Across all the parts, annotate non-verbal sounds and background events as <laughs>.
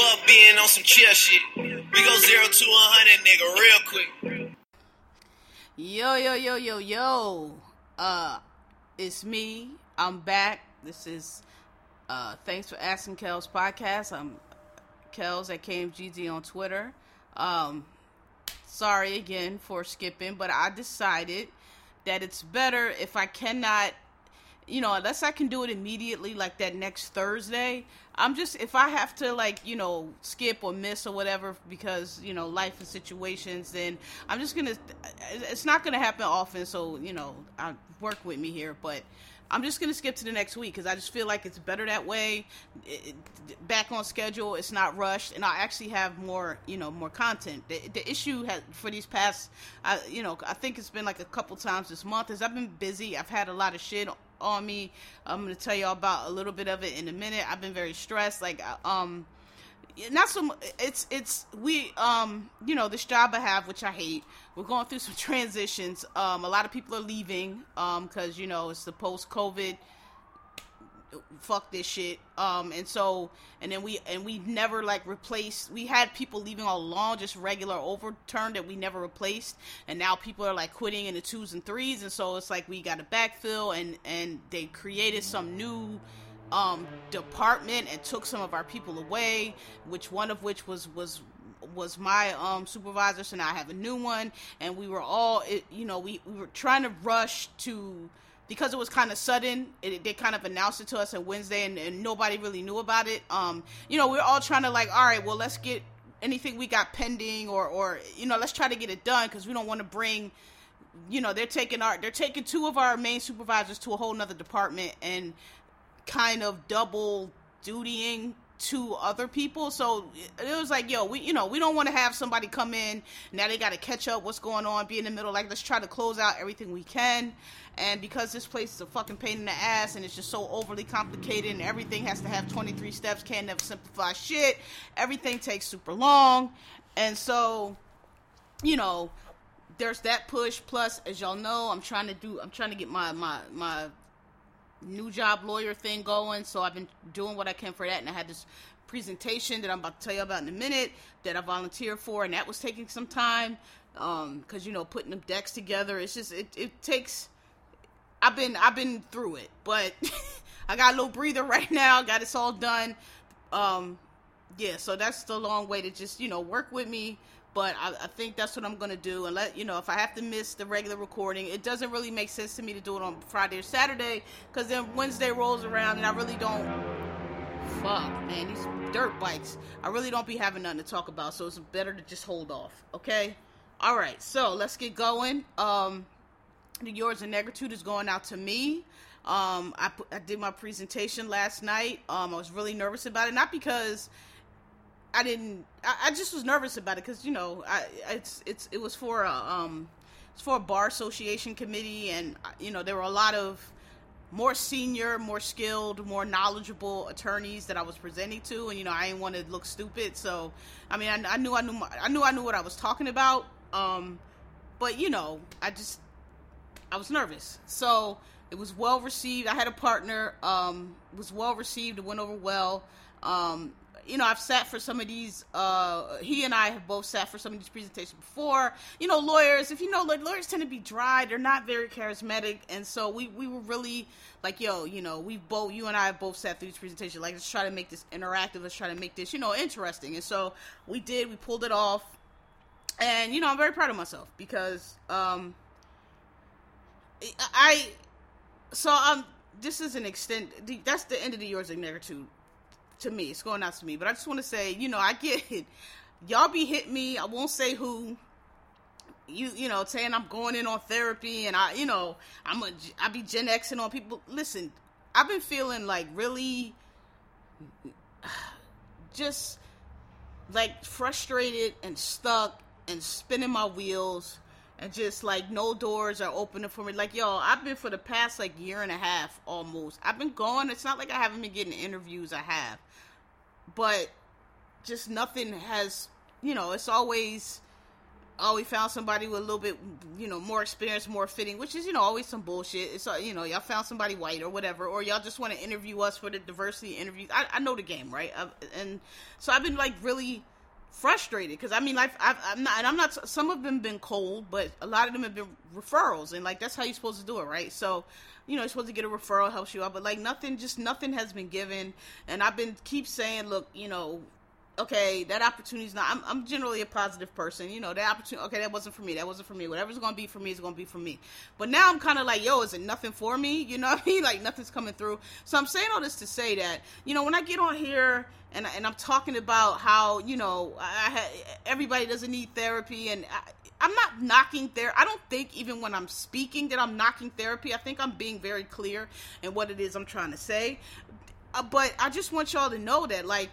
Fuck being on some chill shit. We go zero to a hundred, nigga, real quick. Yo, yo, yo, yo, yo. Uh, it's me. I'm back. This is uh thanks for asking Kel's podcast. I'm Kel's at KMGD on Twitter. Um sorry again for skipping, but I decided that it's better if I cannot you know, unless I can do it immediately, like that next Thursday, I'm just if I have to like you know skip or miss or whatever because you know life and situations, then I'm just gonna. It's not gonna happen often, so you know, I work with me here, but. I'm just gonna skip to the next week because I just feel like it's better that way. It, it, back on schedule, it's not rushed, and I actually have more, you know, more content. The, the issue has, for these past, I, you know, I think it's been like a couple times this month. Is I've been busy. I've had a lot of shit on me. I'm gonna tell y'all about a little bit of it in a minute. I've been very stressed. Like, um, not so. It's it's we um you know this job I have, which I hate. We're going through some <laughs> transitions. Um, a lot of people are leaving um because you know it's the post COVID fuck this shit. Um and so and then we and we never like replaced we had people leaving all along just regular overturn that we never replaced. And now people are like quitting in the twos and threes. And so it's like we got a backfill and and they created some new um department and took some of our people away which one of which was was was my um supervisor. So now i have a new one. And we were all it, you know we, we were trying to rush to because it was kind of sudden, it, they kind of announced it to us on Wednesday, and, and, nobody really knew about it. Um, you know, we are all trying to like, all right, well, let's get anything we got pending, or or you know, let's try to get it done because we don't want to bring, you know, they're taking our they're taking two of our main supervisors to a whole nother department and kind of double dutying to other people. So it was like, yo, we you know, we don't want to have somebody come in now they got to catch up what's going on, be in the middle like let's try to close out everything we can. And because this place is a fucking pain in the ass and it's just so overly complicated and everything has to have 23 steps, can't never simplify shit. Everything takes super long. And so, you know, there's that push plus as y'all know, I'm trying to do I'm trying to get my my my new job lawyer thing going. So I've been doing what I can for that, and I had this presentation that I'm about to tell you about in a minute that I volunteered for, and that was taking some time because um, you know putting the decks together. It's just it, it takes. I've been I've been through it, but <laughs> I got a little breather <laughs> right now. Got this all done. Um, yeah, so that's the long way to just you know work with me but I, I, think that's what I'm gonna do. And let you know if I have to miss the regular recording, it doesn't really make sense to me to do it on Friday or Saturday because then Wednesday rolls around and I really don't. Fuck, man, these dirt bikes. I really don't be having nothing to talk about, so it's better to just hold off. Okay. All right, so let's get going. Um, the yours and negritude is going out to me. Um, I, I did my presentation last night. Um, I was really nervous about it, not because I didn't. I, I just was nervous about it because you know, I it's it's it was for a um, it's for a bar association committee, and you know there were a lot of more senior, more skilled, more knowledgeable attorneys that I was presenting to, and you know I didn't want to look stupid, so I mean I, I knew I knew my, I knew I knew what I was talking about, um, but you know I just I was nervous, so it was well received. I had a partner, um, was well received. It went over well. Um, you know, I've sat for some of these. Uh, he and I have both sat for some of these presentations before. You know, lawyers. If you know, like, lawyers tend to be dry. They're not very charismatic, and so we we were really like, yo, you know, we both, you and I have both sat through these presentations. Like, let's try to make this interactive. Let's try to make this, you know, interesting. And so we did. We pulled it off, and you know, I'm very proud of myself because um, I. So um, this is an extent. That's the end of the yours and negritude to me. It's going out to me. But I just want to say, you know, I get it. Y'all be hitting me. I won't say who. You you know saying I'm going in on therapy and I you know I'm a I be Gen Xing on people. Listen, I've been feeling like really <sighs> just like frustrated and stuck and spinning my wheels and just like no doors are opening for me. Like, yo, I've been for the past like year and a half almost. I've been going. It's not like I haven't been getting interviews. I have, but just nothing has. You know, it's always. Oh, we found somebody with a little bit, you know, more experience, more fitting, which is, you know, always some bullshit. It's, uh, you know, y'all found somebody white or whatever, or y'all just want to interview us for the diversity interviews. I, I know the game, right? I've, and so I've been like really frustrated because I mean, like, I've, I'm not, and I'm not. Some of them been cold, but a lot of them have been referrals, and like that's how you're supposed to do it, right? So, you know, you're supposed to get a referral helps you out, but like nothing, just nothing has been given, and I've been keep saying, look, you know, okay, that opportunity's not. I'm, I'm generally a positive person, you know. That opportunity, okay, that wasn't for me. That wasn't for me. Whatever's gonna be for me is gonna be for me. But now I'm kind of like, yo, is it nothing for me? You know <laughs> what I mean? Like nothing's coming through. So I'm saying all this to say that, you know, when I get on here and and I'm talking about how, you know, I, everybody doesn't need therapy and. I, I'm not knocking there. I don't think even when I'm speaking that I'm knocking therapy. I think I'm being very clear in what it is I'm trying to say. Uh, but I just want y'all to know that, like,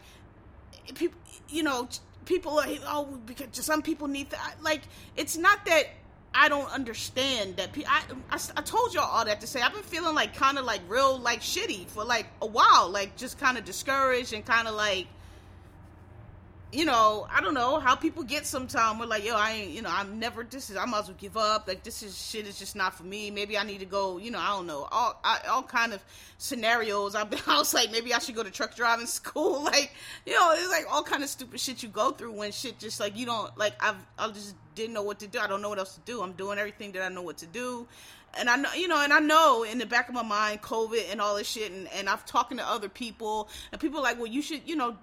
people, you know, people are oh because some people need that. Like it's not that I don't understand that. I, I I told y'all all that to say I've been feeling like kind of like real like shitty for like a while, like just kind of discouraged and kind of like you know, I don't know how people get sometime. We're like, yo, I ain't, you know, I'm never. This is, I might as well give up. Like, this is shit is just not for me. Maybe I need to go. You know, I don't know. All, I, all kind of scenarios. Been, <laughs> I was like, maybe I should go to truck driving <laughs> school. Like, you know, it's like all kind of stupid shit you go through when shit just like you don't like. I've, I just didn't know what to do. I don't know what else to do. I'm doing everything that I know what to do and I know, you know, and I know in the back of my mind, COVID and all this shit, and, and I've talking to other people, and people like, well, you should, you know,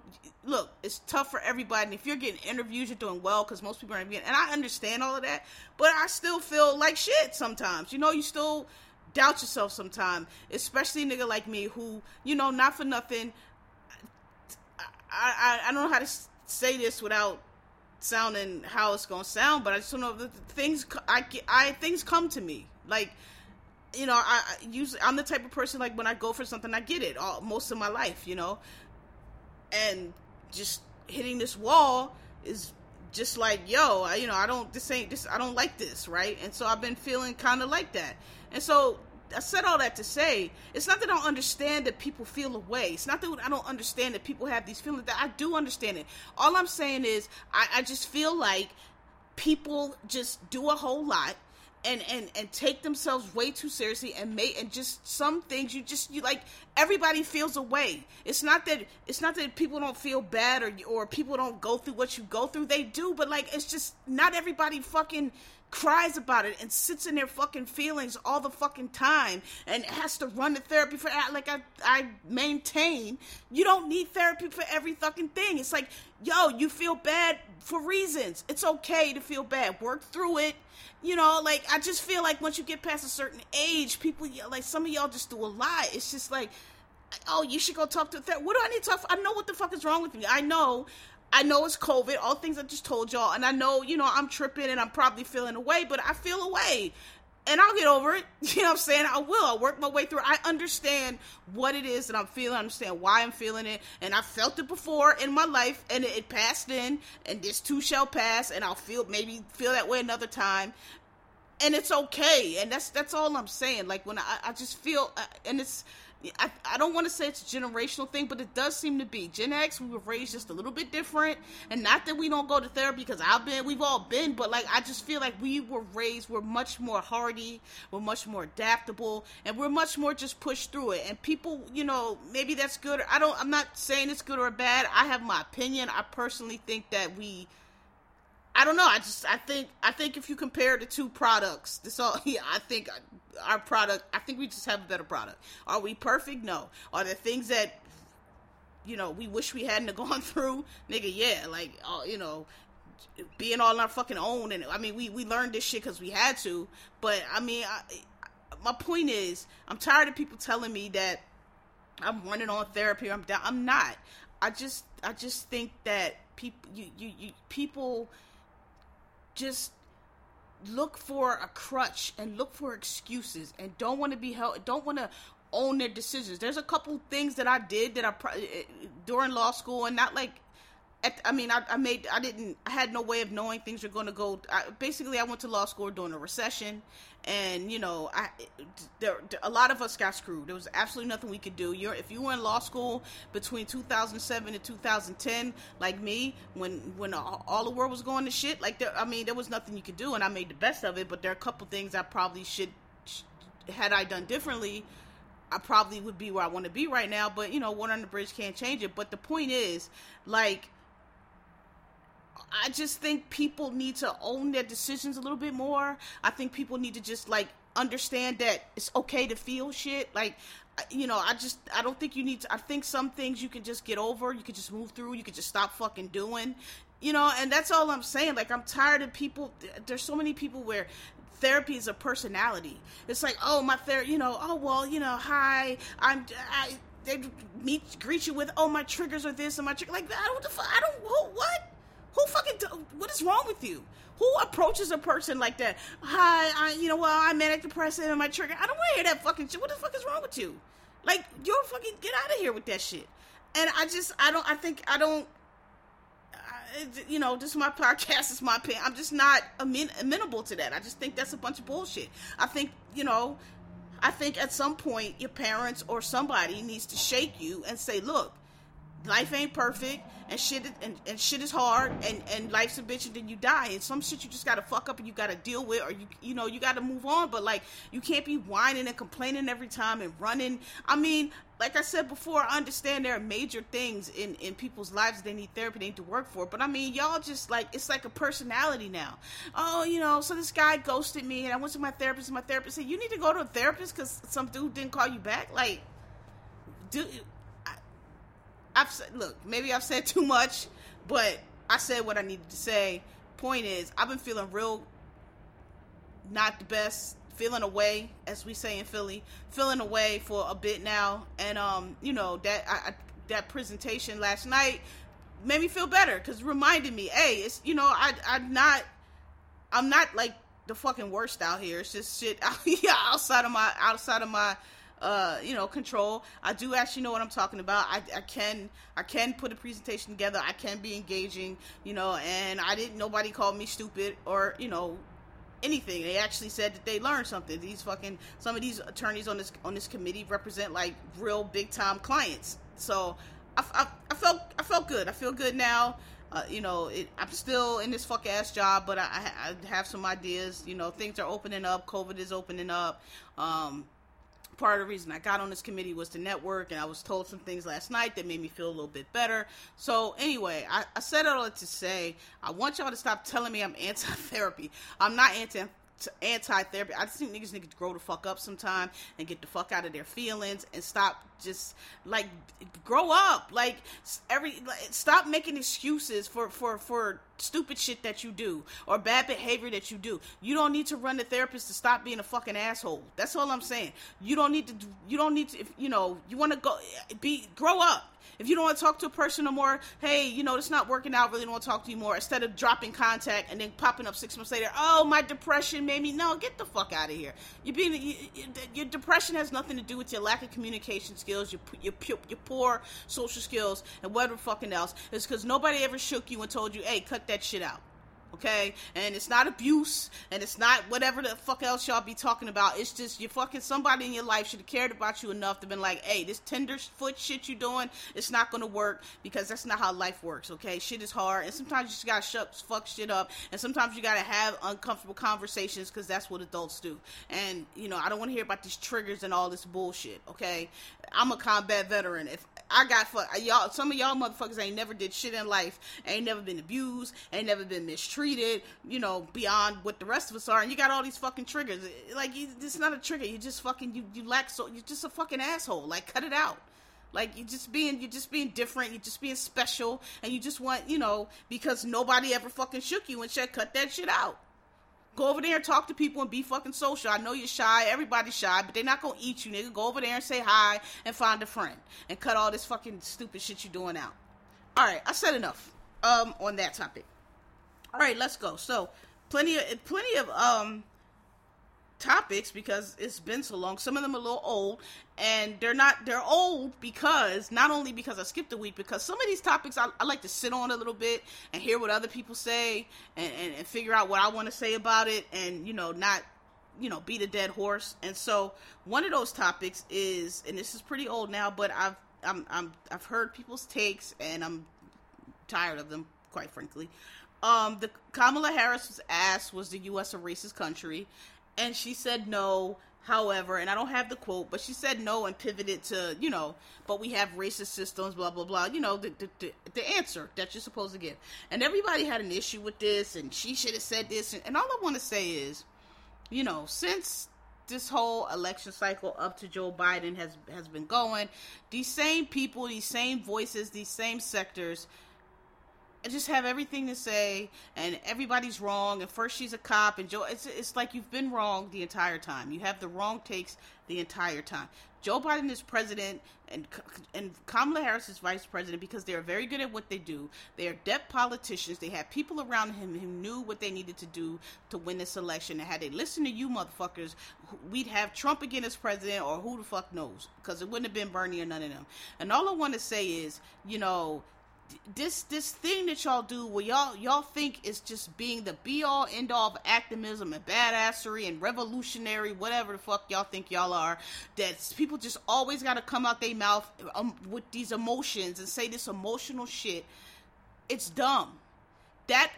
look, it's tough for everybody. And if you're getting interviews, you're doing well because most people aren't getting, and I understand all of that, but I still feel like shit sometimes. You know, you still doubt yourself sometimes, especially a nigga like me who, you know, not for nothing. I, I, I don't know how to say this without sounding how it's gonna sound, but I just don't know the things I, I things come to me like you know I, I usually I'm the type of person like when I go for something I get it all most of my life you know and just hitting this wall is just like yo I, you know I don't this ain't this I don't like this right and so I've been feeling kind of like that and so I said all that to say it's not that I don't understand that people feel away. It's not that I don't understand that people have these feelings. That I do understand it. All I'm saying is I, I just feel like people just do a whole lot and and and take themselves way too seriously and make and just some things you just you like everybody feels a way. It's not that it's not that people don't feel bad or or people don't go through what you go through. They do but like it's just not everybody fucking cries about it and sits in their fucking feelings all the fucking time and has to run to therapy for uh, like I I maintain you don't need therapy for every fucking thing. It's like, yo, you feel bad for reasons. It's okay to feel bad. Work through it. You know, like I just feel like once you get past a certain age, people like some of y'all just do a lot. It's just like oh, you should go talk to a therapist. What do I need to talk? For? I know what the fuck is wrong with me. I know I know it's COVID, all things I just told y'all, and I know, you know, I'm tripping and I'm probably feeling away, but I feel away. And I'll get over it. <laughs> You know what I'm saying? I will. I'll work my way through. I understand what it is that I'm feeling. I understand why I'm feeling it. And I felt it before in my life and it, it passed in and this too shall pass and I'll feel maybe feel that way another time and it's okay and that's that's all i'm saying like when i, I just feel uh, and it's I, I don't want to say it's a generational thing, but it does seem to be. Gen X, we were raised just a little bit different, and not that we don't go to therapy because I've been, we've all been, but like I just feel like we were raised, we're much more hardy, we're much more adaptable, and we're much more just pushed through it. And people, you know, maybe that's good. Or, I don't. I'm not saying it's good or bad. I have my opinion. I personally think that we I don't know. I just I think I think if you compare the two products, this all <laughs> yeah, I think our product. I think we just have a better product. Are we perfect? No. Are there things that you know we wish we hadn't have <laughs> gone through? Nigga, yeah. Like uh, you know, being all on our fucking own, and I mean we we learned this shit because we had to. But I mean, I, my point is, I'm tired of people telling me that I'm running on therapy. I'm down. I'm not. I just I just think that people you you, you people just look for a crutch and look for excuses and don't want to be held don't want to own their decisions. There's a couple things that i did that i eh, during law school and not like at, I mean, I, I, made, I didn't, I had no way of knowing things were going to go. I, basically, I went to law school during a recession, and you know, I, there, a lot of us got screwed. There was absolutely nothing we could do. You're, if you were in law school between 2007 and 2010, like me, when when all, the world was going to shit, like there, I mean, there was nothing you could do, and I made the best of it. But there are a couple things I probably should, had I done differently. I probably would be where I want to be right now, but you know, one on the bridge can't change it. But the point is, like, I just think people need to own their decisions a little bit more. I think people need to just like understand that it's okay to feel shit. Like, you know, I just I don't think you need to. I think some things you can just get over. You can just move through. You can just stop fucking doing. You know, and that's all I'm saying. Like, I'm tired of people. There's so many people where therapy is a personality. It's like, oh, my therapy, you know, oh well, you know, hi, I'm. I, they meet greet you with, oh, my triggers are this and my trigger like. I don't. What the fuck? I don't. What? Who fucking? What is wrong with you? Who approaches a person like that? Hi, I, you know, well, I'm manic depressive and my trigger. I don't want to hear that fucking shit. What the fuck is wrong with you? Like, you're fucking get out of here with that shit. And I just, I don't, I think, I don't, you know, this is my <laughs> podcast, it's my opinion. I'm just not amen- amenable to that. I just think that's a bunch of bullshit. I think, you know, I think at some point your parents or somebody needs to shake you and say, look, life ain't perfect and shit and, and shit is hard and and life's a bitch and then you die. And some shit you just gotta fuck up and you gotta deal with or you you know you gotta move on. But like you can't be whining and complaining every time and running. I mean like i said before i understand there are major things in in people's lives they need therapy they need to work for. But i mean y'all just like it's like a personality now. Oh you know so this guy ghosted me and i went to my therapist and my therapist said you need to go to a therapist because some dude didn't call you back? Like dude I've look, maybe I've said <laughs> too much, but I said what I needed to say. Point is, I've been feeling real not the best, feeling away, as we say in Philly, feeling away for a bit now, and um, you know that I, I that presentation last night made me feel better because reminded me, hey, it's you know I I'm not I'm not like the fucking worst out here. It's just shit <laughs> yeah, outside of my outside of my uh, you know, control. I do actually know what I'm talking about. I, I can I can put a presentation together. I can be engaging, you know, and I didn't nobody called me stupid or, you know, anything. They actually said that they learned something. These fucking some of these attorneys on this on this committee represent like real big time clients. So I, I, I felt I felt good. I feel good now. Uh, you know, it, I'm still in this fuck ass job, but I, I, have some ideas. You know, things are opening up. COVID is opening up. Um, part of the reason I got on this committee was to network, and I was told some things last night that made me feel a little bit better. So anyway, I, I said all that to say I want y'all to stop telling me I'm <laughs> anti-therapy. I'm not anti anti-therapy. I just think niggas need to grow the fuck up sometime and get the fuck out of their feelings and stop just like grow up. Like every like, stop making excuses for for for stupid shit that you do or bad behavior that you do. You don't need to run the therapist to stop being a fucking asshole. That's all I'm saying. You don't need to you don't need to if you know, you want to go eh, be grow up if you don't want to talk to a person no more, hey, you know, it's not working out, really don't want to talk to you more, instead of dropping contact and then popping up six months later, oh, my depression made me, no, get the fuck out of here. You're being, you, you, your depression has nothing to do with your lack of communication skills, your, your, your poor social skills, and whatever fucking else. It's because nobody ever shook you and told you, hey, cut that shit out okay? And it's not abuse, and it's not whatever the fuck else y'all be talking about. It's just you fucking somebody in your life should have cared about you enough to been like, hey, this tenderfoot shit you doing, it's not gonna work because that's not how life works, okay? Shit is hard, and sometimes you just gotta shut fuck shit up, and sometimes you gotta have uncomfortable conversations because that's what adults do. And you know, I don't want to hear about these triggers and all this bullshit, okay? I'm a combat veteran. If I got fuck y'all, some of y'all motherfuckers ain't never did shit in life, ain't never been abused, ain't never been mistreated, you know, beyond what the rest of us are, and you got all these fucking triggers. Like, it's not a trigger. You just fucking you you lack so you're just a fucking asshole. Like, cut it out. Like you just being you're just being different, You're just being special, and you just want you know because nobody ever fucking shook you and shit. Cut that shit out. Go over there and talk to people and be fucking social. I know you're shy. Everybody's shy, but they're not gonna eat you, nigga. Go over there and say hi and find a friend and cut all this fucking stupid shit you're doing out. All right, I said enough um, on that topic. All right, let's go. So, plenty of plenty of um topics because it's been so long. Some of them a little old, and they're not. They're old because not only because I skipped a week, because some of these topics I, I like to sit on a little bit and hear what other people say and, and, and figure out what I want to say about it, and you know, not you know beat a dead horse. And so one of those topics is, and this is pretty old now, but I've I'm, I'm I've heard people's takes, and I'm tired of them, quite frankly. Um, the Kamala Harris was asked, "Was the U.S. a racist country?" and she said no. However, and I don't have the quote, but she said no and pivoted to, you know, but we have racist systems, blah blah blah. You know, the the, the, answer that you're supposed to give. And everybody had an issue with this, and she should have said this. And, and all I want to say is, you know, since this whole election cycle up to Joe Biden has has been going, these same people, these same voices, these same sectors just have everything to say and everybody's wrong and first she's a cop and Joe it's it's like you've been wrong the entire time. You have the wrong takes the entire time. Joe Biden is president and and Kamala Harris is vice president because they're very good at what they do. They are adept politicians. They have people around him who knew what they needed to do to win this election. And had they listened to you motherfuckers, we'd have Trump again as president or who the fuck knows because it wouldn't have been Bernie or none of them. And all I want to say is, you know, this this thing that y'all do where y'all y'all think is just being the be all end all of activism and badassery and revolutionary whatever the fuck y'all think y'all are that people just always got to come out their mouth um, with these emotions and say this emotional shit. It's dumb. That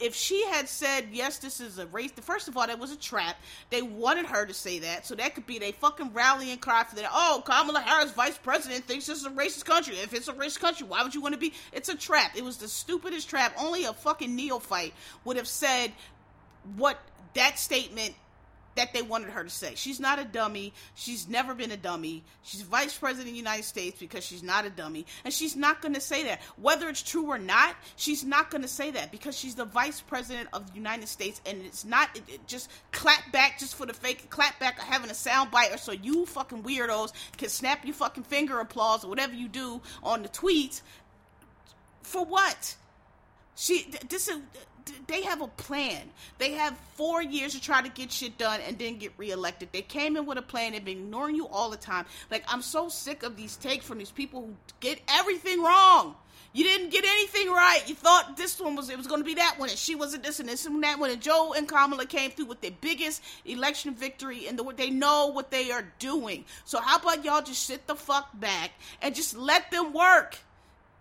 if she had said yes, this is a race. First of all, that was a trap. They wanted her to say that, so that could be they fucking rallying cry for that. Oh, Kamala Harris, vice president, thinks this is a racist country. If it's a racist country, why would you want to be? It's a trap. It was the stupidest trap. Only a fucking neophyte would have said what that statement that they wanted her to say. She's not a dummy. She's never been a dummy. She's vice president of the United States because she's not a dummy. And she's not going to say that. Whether it's true or not, she's not going to say that because she's the vice president of the United States and it's not it, it just clap back just for the fake clap back of having a sound bite or so you fucking weirdos can snap your fucking finger applause or whatever you do on the tweets. For what? She this is they have a plan. They have four years to try to get shit done and then get reelected. They came in with a plan. They've been ignoring you all the time. Like I'm so sick of these takes from these people who get everything wrong. You didn't get anything right. You thought this one was it was going to be that one, and she wasn't this and this and that one. And Joe and Kamala came through with their biggest election victory, and the, they know what they are doing. So how about y'all just sit the fuck back and just let them work?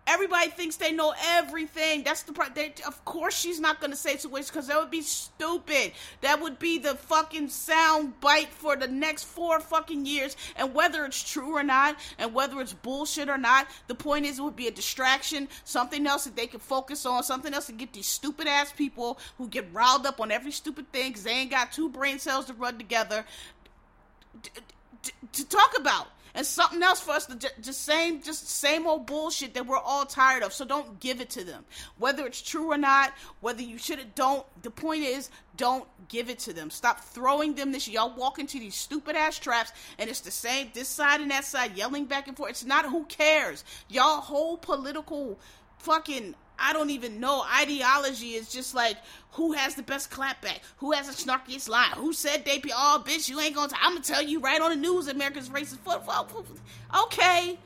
Everybody thinks they know everything. That's the part. Of course, she's not going to say situations because that would be stupid. That would be the fucking sound bite for the next four fucking years. And whether it's true or not, and whether it's bullshit or not, the point is it would be a distraction, something else that they can focus on, something else to get these stupid ass people who get riled up on every stupid thing because they ain't got two brain cells to run together to talk about and something else for us to just, just same just same old bullshit that we're all tired of. So don't give it to them. Whether it's true or not whether you should have don't the point is don't give it to them. Stop throwing them this y'all walk into these stupid ass traps and it's the same this side and that side yelling back and forth. It's not who cares. Y'all whole political fucking I don't even know. Ideology is just like who has the best clapback, who has the snarkiest line, who said they be all oh, bitch. You ain't gonna. T- I'm gonna tell you right on the news. America's racist. Okay,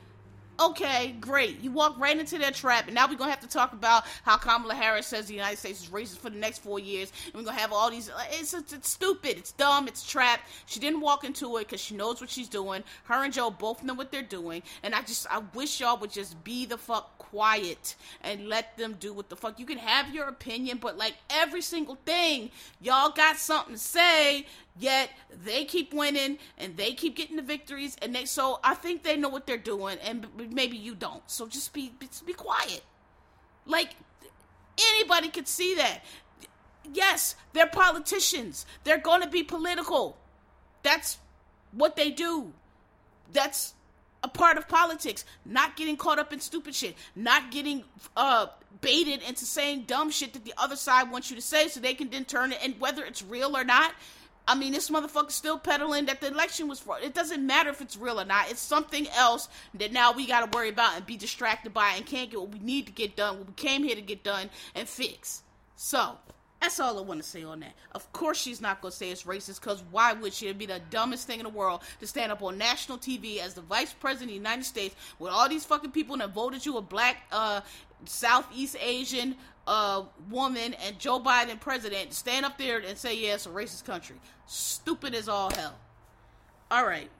okay, great. You walk right into that trap, and now we're gonna have to talk about how Kamala Harris says the United States is racist for the next four years, and we're gonna have all these. Uh, it's, it's, it's stupid. It's dumb. It's trapped. She didn't walk into it because she knows what she's doing. Her and Joe both know what they're doing, and I just I wish y'all would just be the fuck quiet and let them do what the fuck. You can have your opinion, but like every single thing, y'all got something to say, yet they keep winning and they keep getting the victories and they so I think they know what they're doing and maybe you don't. So just be just be quiet. Like anybody could see that. Yes, they're politicians. They're going to be political. That's what they do. That's a part of politics. Not getting caught up in stupid shit. Not getting uh, baited into saying dumb shit that the other side wants you to say so they can then turn it. And whether it's real or not, I mean, this motherfucker's still peddling that the election was fraud. It doesn't matter if it's real or not. It's something else that now we got to worry about and be distracted by and can't get what we need to get done, what we came here to get done and fix. So, That's all I want to say on that. Of course, she's not going to say it's racist because why would she? It'd be the dumbest thing in the world to stand up on national TV as the vice president of the United States with all these fucking people that voted you a black, uh, Southeast Asian uh, woman and Joe Biden president stand up there and say, yeah, it's a racist country. Stupid as all hell. All right.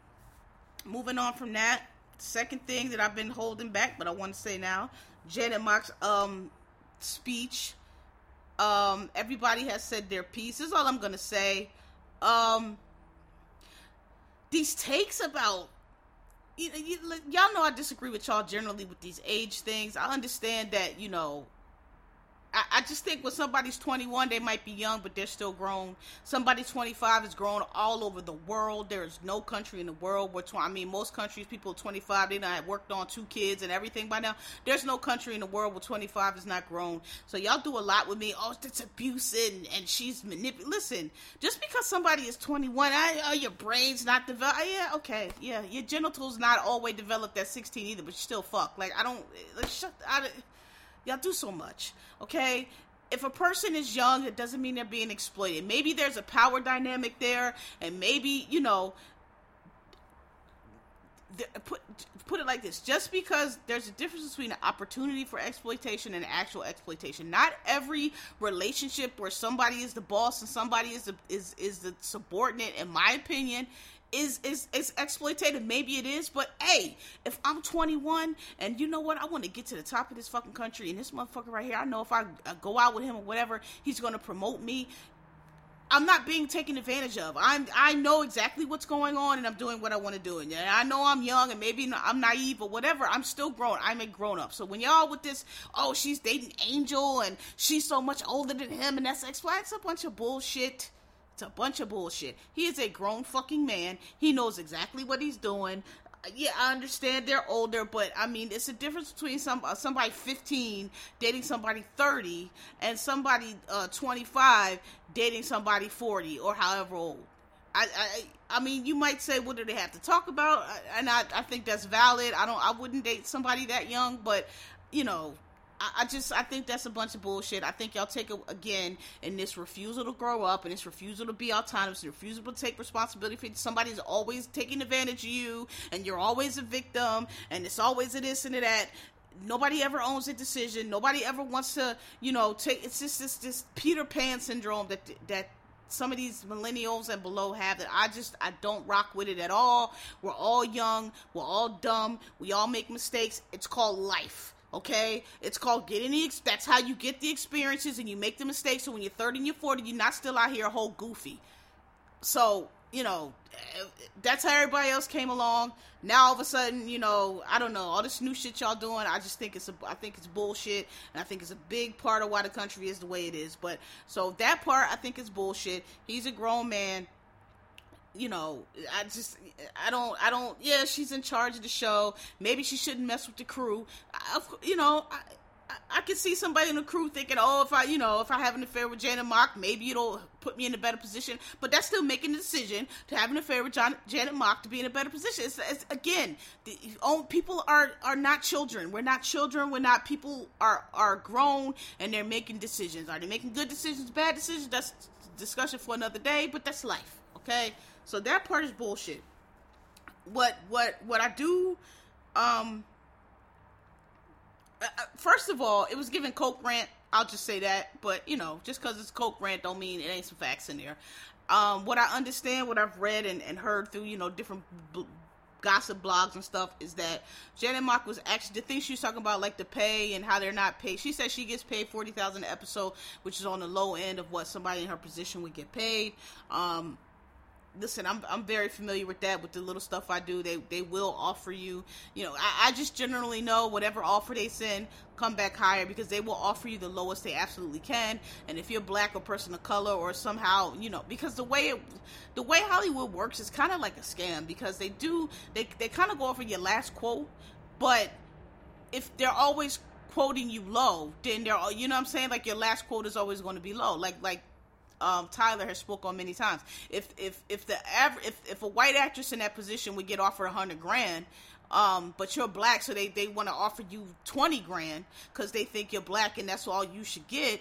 Moving on from that. Second thing that I've been holding back, but I want to say now Janet Mock's um, speech um, everybody has said their piece. This is all I'm gonna say. Um, these takes about you you, y'all know I disagree with y'all generally with these age things. I understand that you know I, I just think when somebody's 21, they might be young, but they're still grown. Somebody 25 is grown all over the world. There is no country in the world where, tw- I mean, most countries, people 25, they have worked on two kids and everything by now. There's no country in the world where 25 is not grown. So y'all do a lot with me. Oh, that's abuse and, and she's manipulating. Listen, just because somebody is 21, I, oh, your brain's not developed. Uh, yeah, okay, yeah, your genitals not always developed at 16 either, but you still fuck. Like I don't, uh, like shut. I, Y'all do so much, okay? If a person is young, it doesn't mean they're being exploited. Maybe there's a power dynamic there, and maybe, you know, put put it like this just because there's a difference between an opportunity for exploitation and actual exploitation not every relationship where somebody is the boss and somebody is the is is the subordinate in my opinion is is is exploitative. Maybe it is, but hey, if I'm 21 and you know what, I want to get to the top of this fucking country, and this motherfucker right here, I know if I, I go out with him or whatever, he's gonna promote me. I'm not being taken advantage of. I'm I know exactly what's going on, and I'm doing what I want to do. And I know I'm young, and maybe I'm naive or whatever. I'm still grown. I'm a grown up. So when y'all with this, oh, she's dating Angel, and she's so much older than him, and that's exploit. It's a bunch of bullshit. It's a bunch of bullshit. He is a grown fucking man. He knows exactly what he's doing. Yeah, I understand they're older, but I mean, it's a difference between some uh, somebody 15 dating somebody 30 and somebody uh, 25 dating somebody 40 or however old. I, I I mean, you might say, what do they have to talk about? And I, I think that's valid. I don't, I wouldn't date somebody that young, but you know, I, just I think that's a bunch of bullshit. I think y'all take it again in this refusal to grow up and this refusal to be autonomous, and refusal to take responsibility for somebody's always taking advantage of you, and you're always a victim, and it's always a this and a that. Nobody ever owns a decision. Nobody ever wants to, you know, take. It's just this this Peter Pan syndrome that that some of these millennials and below have that I just I don't rock with it at all. We're all young, we're all dumb, we all make mistakes. It's called life. Okay, it's called getting the. That's how you get the experiences and you make the mistakes. So when you're 30 and you're 40, you're not still out here a whole goofy. So you know, that's how everybody else came along. Now all of a sudden, you know, I don't know all this new shit y'all doing. I just think it's a, I think it's bullshit, and I think it's a big part of why the country is the way it is. But so that part, I think is bullshit. He's a grown man you know, I just, I don't, I don't. Yeah, she's in charge of the show. Maybe she shouldn't mess with the crew. I, you know, I, I, can see somebody in the crew thinking, oh, if I, you know, if I have an affair with Janet Mock, maybe it'll put me in a better position. But that's still making the decision to have an affair with John, Janet Mock to be in a better position. It's, it's, again, the, oh, people are are not children. We're not children. We're not people are are grown and they're making decisions. Are they making good decisions, bad decisions? That's discussion for another day. But that's life. Okay. So that part is bullshit. What what what I do um uh, uh, first of all, it was given Coke rant. I'll just say that, but you know, just because it's Coke rant don't mean it ain't some facts in there. Um, what I understand, what I've read and, and heard through you know different b- gossip blogs and stuff is that Janet Mock was actually the thing she was talking about, like the pay and how they're not paid. She said she gets paid forty thousand an episode, which is on the low end of what somebody in her position would get paid. Um, listen, I'm I'm very familiar with that. With the little stuff I do, they they will offer you. You know, I, I just generally know whatever offer they send, come back higher because they will offer you the lowest they absolutely can. And if you're black or person of color or somehow, you know, because the way it, the way Hollywood works is kind of like a scam because they do they they kind of go over your last quote, but if they're always quoting you low, then they're you know I'm saying like your last quote is always going to be low. Like like um, Tyler has spoke on many times. If if if the average if, if a white actress in that position would get offered a hundred grand, um, but you're black, so they they want to offer you twenty grand because they think you're black and that's all you should get.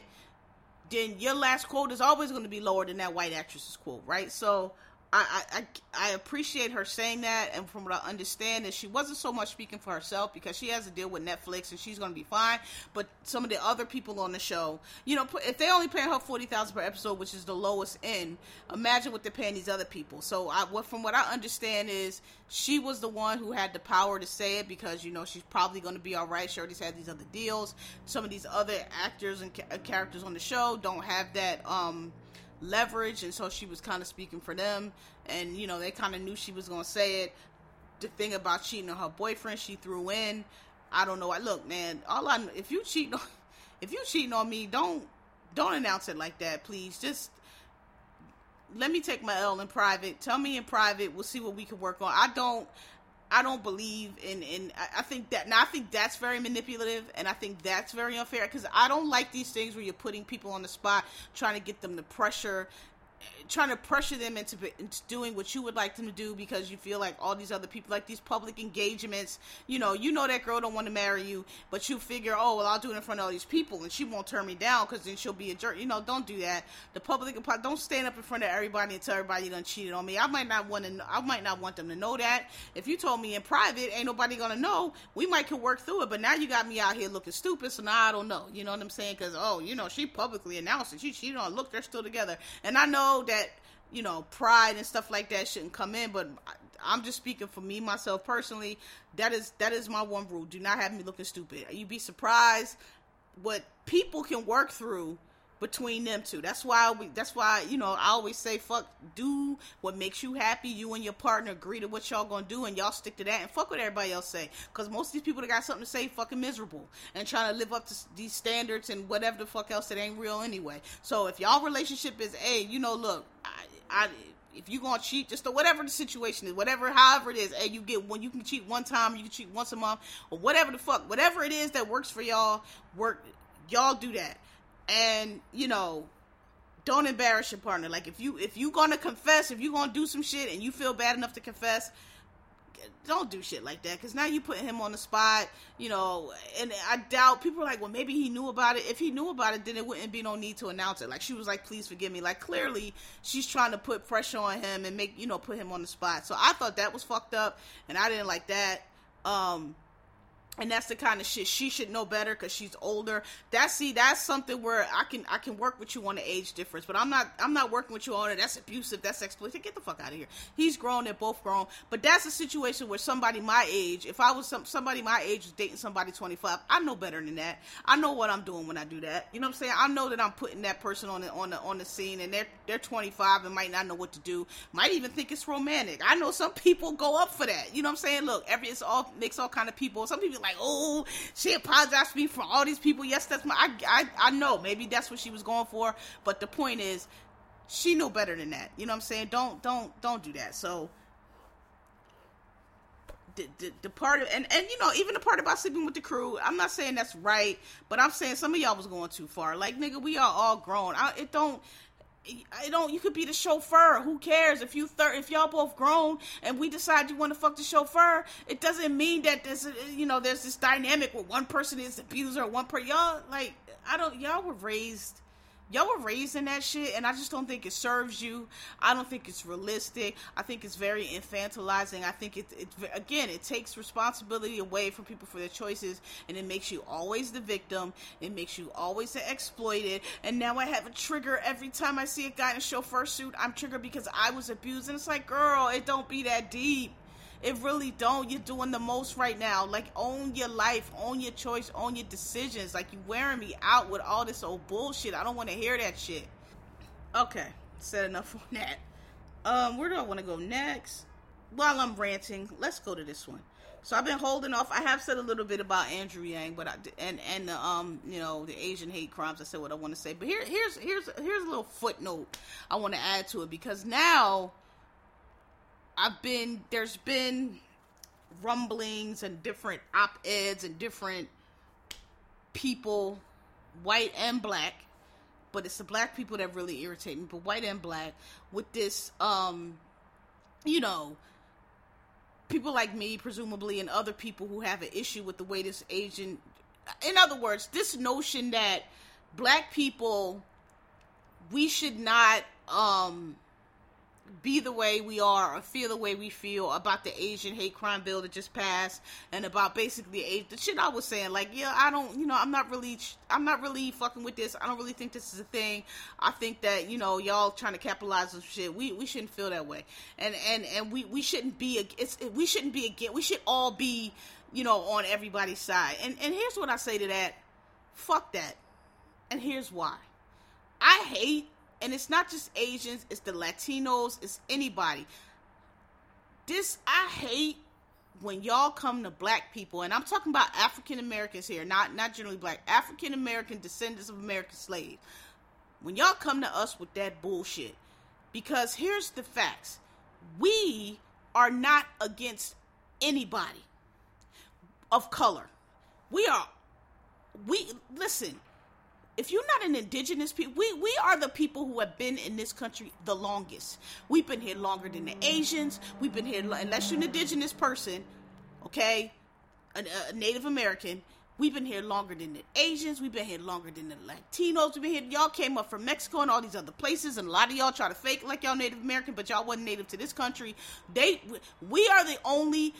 then your last quote is always going to be lower than that white actress's quote, right? So I, I, appreciate her saying that, and from what I understand, is she wasn't so much speaking for herself because she has to deal with Netflix and she's going to be fine. But some of the other people on the show, you know, if they only pay her forty thousand per episode, which is the lowest end, imagine what they're paying these other people. So, I, what from what I understand is she was the one who had the power to say it because you know she's probably going to be all right. She already had these other deals. Some of these other actors and ca- characters on the show don't have that. um leverage, and so she was kind of speaking for them. And you know, they kind of knew she was gonna say it. The thing about cheating on her boyfriend, she threw in. I don't know. I look, man. All I if you cheat on, <laughs> if you cheating on me, don't don't announce it like that, please. Just let me take my L in private. Tell me in private. We'll see what we can work on. I don't. I don't believe in in I think that now I think that's very manipulative and I think that's very unfair because I don't like these things where you're putting people on the spot trying to get them to pressure trying to pressure them into, into doing what you would like them to do because you feel like all these other people like these public engagements you know you know that girl don't want to marry you but you figure oh well i'll do it in front of all these people and she won't turn me down because then she'll be a jerk. You know don't do that. The public don't stand up in front of everybody and tell everybody you done cheated on me. I might not want to i might not want them to know that. If you told me in private ain't nobody gonna know we might could work through it but now you got me out here looking stupid so now i don't know. You know what i'm saying? Because oh you know she publicly announced it. She cheated on look they're still together. And i know that you know pride and stuff like that shouldn't come in but i'm just speaking for me myself personally that is that is my one rule. Do not have me looking stupid. You'd be surprised what people can work through between them two. That's why we. That's why you know I always say, "Fuck, do what makes you happy. You and your partner agree to what y'all gonna do, and y'all stick to that. And fuck what everybody else say, because most of these people that got something to say, fucking miserable and trying to live up to these standards and whatever the fuck else that ain't real anyway. So if y'all relationship is, hey, you know, look, I, I if you gonna cheat, just whatever the situation is, whatever, however it is, and you get when you can cheat one time, you can cheat once a month, or whatever the fuck, whatever it is that works for y'all, work, y'all do that and you know don't embarrass your partner. Like if you if you gonna confess if you gonna do some shit and you feel bad enough to confess don't do shit like that. Because now you putting him on the spot you know and i doubt people are like well maybe he knew about it. If he knew about it then it wouldn't be no need to announce it. Like she was like please forgive me. Like clearly she's trying to put pressure on him and make you know put him on the spot. So i thought that was fucked up and i didn't like that. Um and that's the kind of shit she should know better because she's older. That's see that's something where i can i can work with you on the age difference but i'm not i'm not working with you on it. That's abusive. That's exploitative get the fuck out of here. He's grown. They're both grown. But that's a situation where somebody my age if i was some somebody my age was dating somebody 25 i know better than that. I know what i'm doing when i do that. You know what i'm saying? I know that i'm putting that person on the on the on the scene and they're they're 25 and might not know what to do. Might even think it's romantic. I know some people go up for that. You know what i'm saying? Look every it's all makes all kind of people. Some people like, oh, she apologized to me for all these people. Yes, that's my. I, I, I know. Maybe that's what she was going for. But the point is, she knew better than that. You know what I'm saying? Don't, don't, don't do that. So. The, the, the part of and, and you know even the part about sleeping with the crew i'm not saying that's right but i'm saying some of y'all was going too far like nigga we are all grown I, it don't I don't. You could be the chauffeur. Who cares if you thir- if y'all both grown and we decide you want to fuck the chauffeur? It doesn't mean that there's a, you know there's this dynamic where one person is abuser, one per y'all like I don't. Y'all were raised y'all were raised in that shit and i just don't think it serves you. I don't think it's realistic. I think it's very infantilizing. I think it, it again it takes responsibility away from people for their choices and it makes you always the victim. It makes you always the exploited. And now i have a trigger every time i see a guy in a chauffeur suit. I'm triggered because i was abused and it's like girl it don't be that deep it really don't. You're doing the most right now. Like own your life, own your choice, own your decisions. Like you wearing me out with all this old bullshit. I don't want to hear that shit. Okay, said enough <laughs> on that. Um, where do I want to go next? While I'm ranting, let's go to this one. So I've been holding off. I have said a little bit about Andrew Yang, but I and and the um you know the Asian hate crimes. I said what I want to say, but here here's here's here's a little footnote I want to add to it because now I've been there's been rumblings and different op-eds and different people, white and black, but it's the black people that really irritate me, but white and black with this um you know people like me presumably and other people who have an issue with the way this Asian in other words, this notion that black people we should not um be the way we are or feel the way we feel about the Asian hate crime bill that just passed and about basically the shit I was saying. Like, yeah, I don't, you know, I'm not really, I'm not really fucking with this. I don't really think this is a thing. I think that you know, y'all trying to capitalize on shit. We we shouldn't feel that way, and and and we we shouldn't be. It's we shouldn't be again. We should all be, you know, on everybody's side. And and here's what I say to that: fuck that. And here's why. I hate and it's not just Asians, it's the Latinos, it's anybody. This I hate when y'all come to black people, and I'm talking about African Americans here, not not generally black, African American descendants of American slaves. When y'all come to us with that bullshit, because here's the facts. We are not against anybody of color. We are we listen, if you're not an indigenous people, we, we are the people who have been in this country the longest. We've been here longer than the Asians. We've been here, unless you're an indigenous person, okay, a, a Native American. We've been here longer than the Asians. We've been here longer than the Latinos. We've been here. Y'all came up from Mexico and all these other places, and a lot of y'all try to fake like y'all Native American, but y'all wasn't native to this country. They, we are the only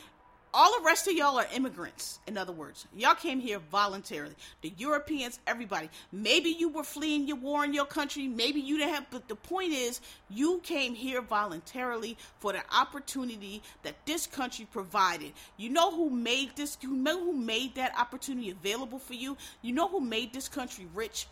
all the rest of y'all are immigrants. In other words, y'all came here voluntarily. The Europeans, everybody. Maybe you were fleeing your war in your country. Maybe you didn't have. But the point is, you came here voluntarily for the opportunity that this country provided. You know who made this? You know who made that opportunity available for you? You know who made this country rich?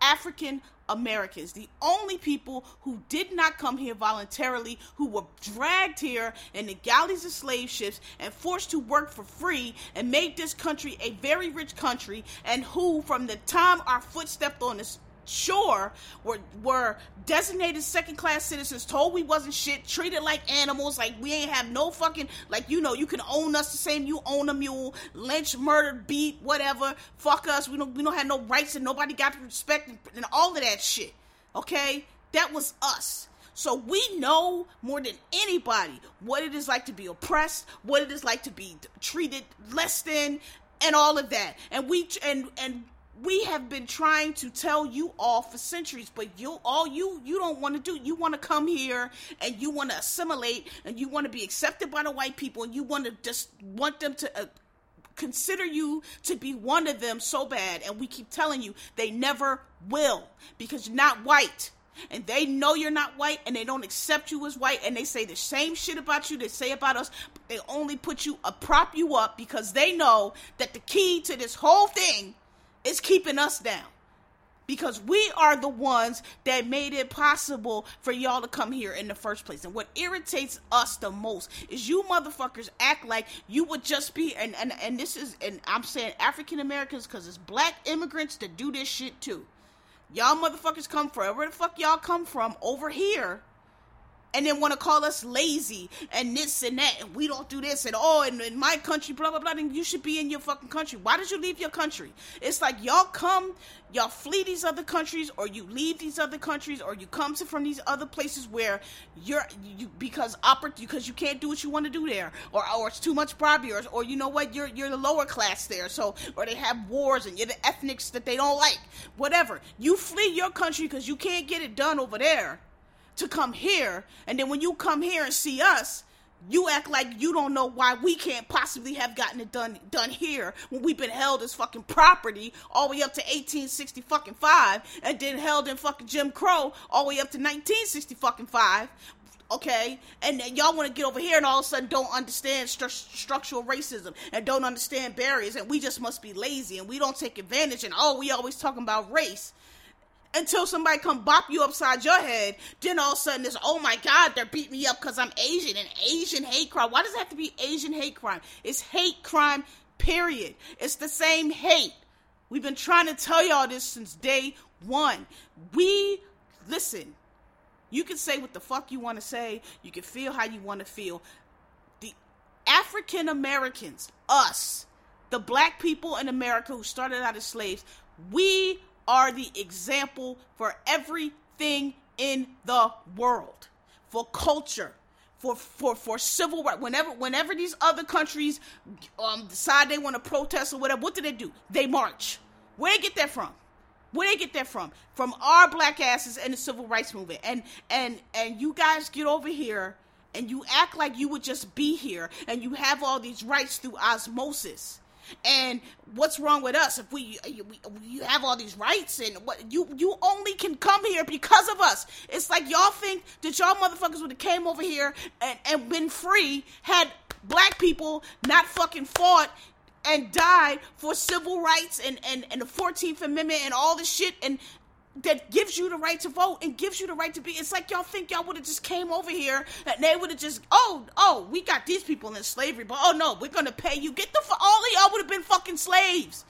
African Americans, the only people who did not come here voluntarily, who were dragged here in the galleys of slave ships and forced to work for free and made this country a very rich country, and who, from the time our foot stepped on this sure were were designated second class citizens told we wasn't shit treated like animals like we ain't have no fucking like you know you can own us the same you own a mule lynch murder beat whatever fuck us we don't we don't have no rights and nobody got to respect and, and all of that shit okay that was us so we know more than anybody what it is like to be oppressed, what it is like to be treated less than, and all of that. And we and and we have been trying to tell you all for centuries but you all you you don't want to do you want to come here and you want to assimilate and you want to be accepted by the white people and you want to just want them to uh, consider you to be one of them so bad. And we keep telling you they never will because you're not white. And they know you're not white and they don't accept you as white and they say the same shit about you they say about us they only put you a prop you up because they know that the key to this whole thing it's keeping us down because we are the ones that made it possible for y'all to come here in the first place. And what irritates us the most is you motherfuckers act like you would just be and and, and this is and I'm saying African Americans because it's black immigrants that do this shit too. Y'all motherfuckers come from where the fuck y'all come from over here and then want to call us lazy and this and that and we don't do this and oh in, in my country blah blah blah then you should be in your fucking country. Why did you leave your country? It's like y'all come y'all flee these other countries or you leave these other countries or you come to from these other places where you're you because oppor- because you can't do what you want to do there or or it's too much property or, or you know what you're you're the lower class there so or they have wars and you're the ethnics that they don't like. Whatever. You flee your country because you can't get it done over there to come here, and then when you come here and see us, you act like you don't know why we can't possibly have gotten it done done here when we've been held as fucking property all the way up to 1860 fucking five, and then held in fucking Jim Crow all the way up to 1960 fucking five. Okay, and y'all want to get over here and all of a sudden don't understand stru- structural racism and don't understand barriers, and we just must be lazy and we don't take advantage. And oh, we always talking about race until somebody come bop you upside your head. Then all of a sudden it's, oh my God, they're beating me up because I'm Asian and Asian hate crime. Why does it have to be Asian hate crime? It's hate crime, period. It's the same hate. We've been trying to tell y'all this since day one. We, listen, you can say what the fuck you want to say. You can feel how you want to feel. The African Americans, us, the black people in America who started out as slaves, we are the example for everything in the world, for culture, for for for civil rights. Whenever whenever these other countries um, decide they want to protest or whatever, what do they do? They march. Where they get that from? Where they get that from? From our black asses and the civil rights movement. And and and you guys get over here and you act like you would just be here and you have all these rights through osmosis. And what's wrong with us if we you, you have all these rights and what you you only can come here because of us? It's like y'all think that y'all motherfuckers would have came over here and, and been free had black people not fucking fought and died for civil rights and, and, and the 14th Amendment and all this shit and that gives you the right to vote and gives you the right to be. It's like y'all think y'all would have just came over here and they would have just, oh, oh, we got these people in slavery, but oh no, we're gonna pay you. Get the all of y'all would have been fucking slaves.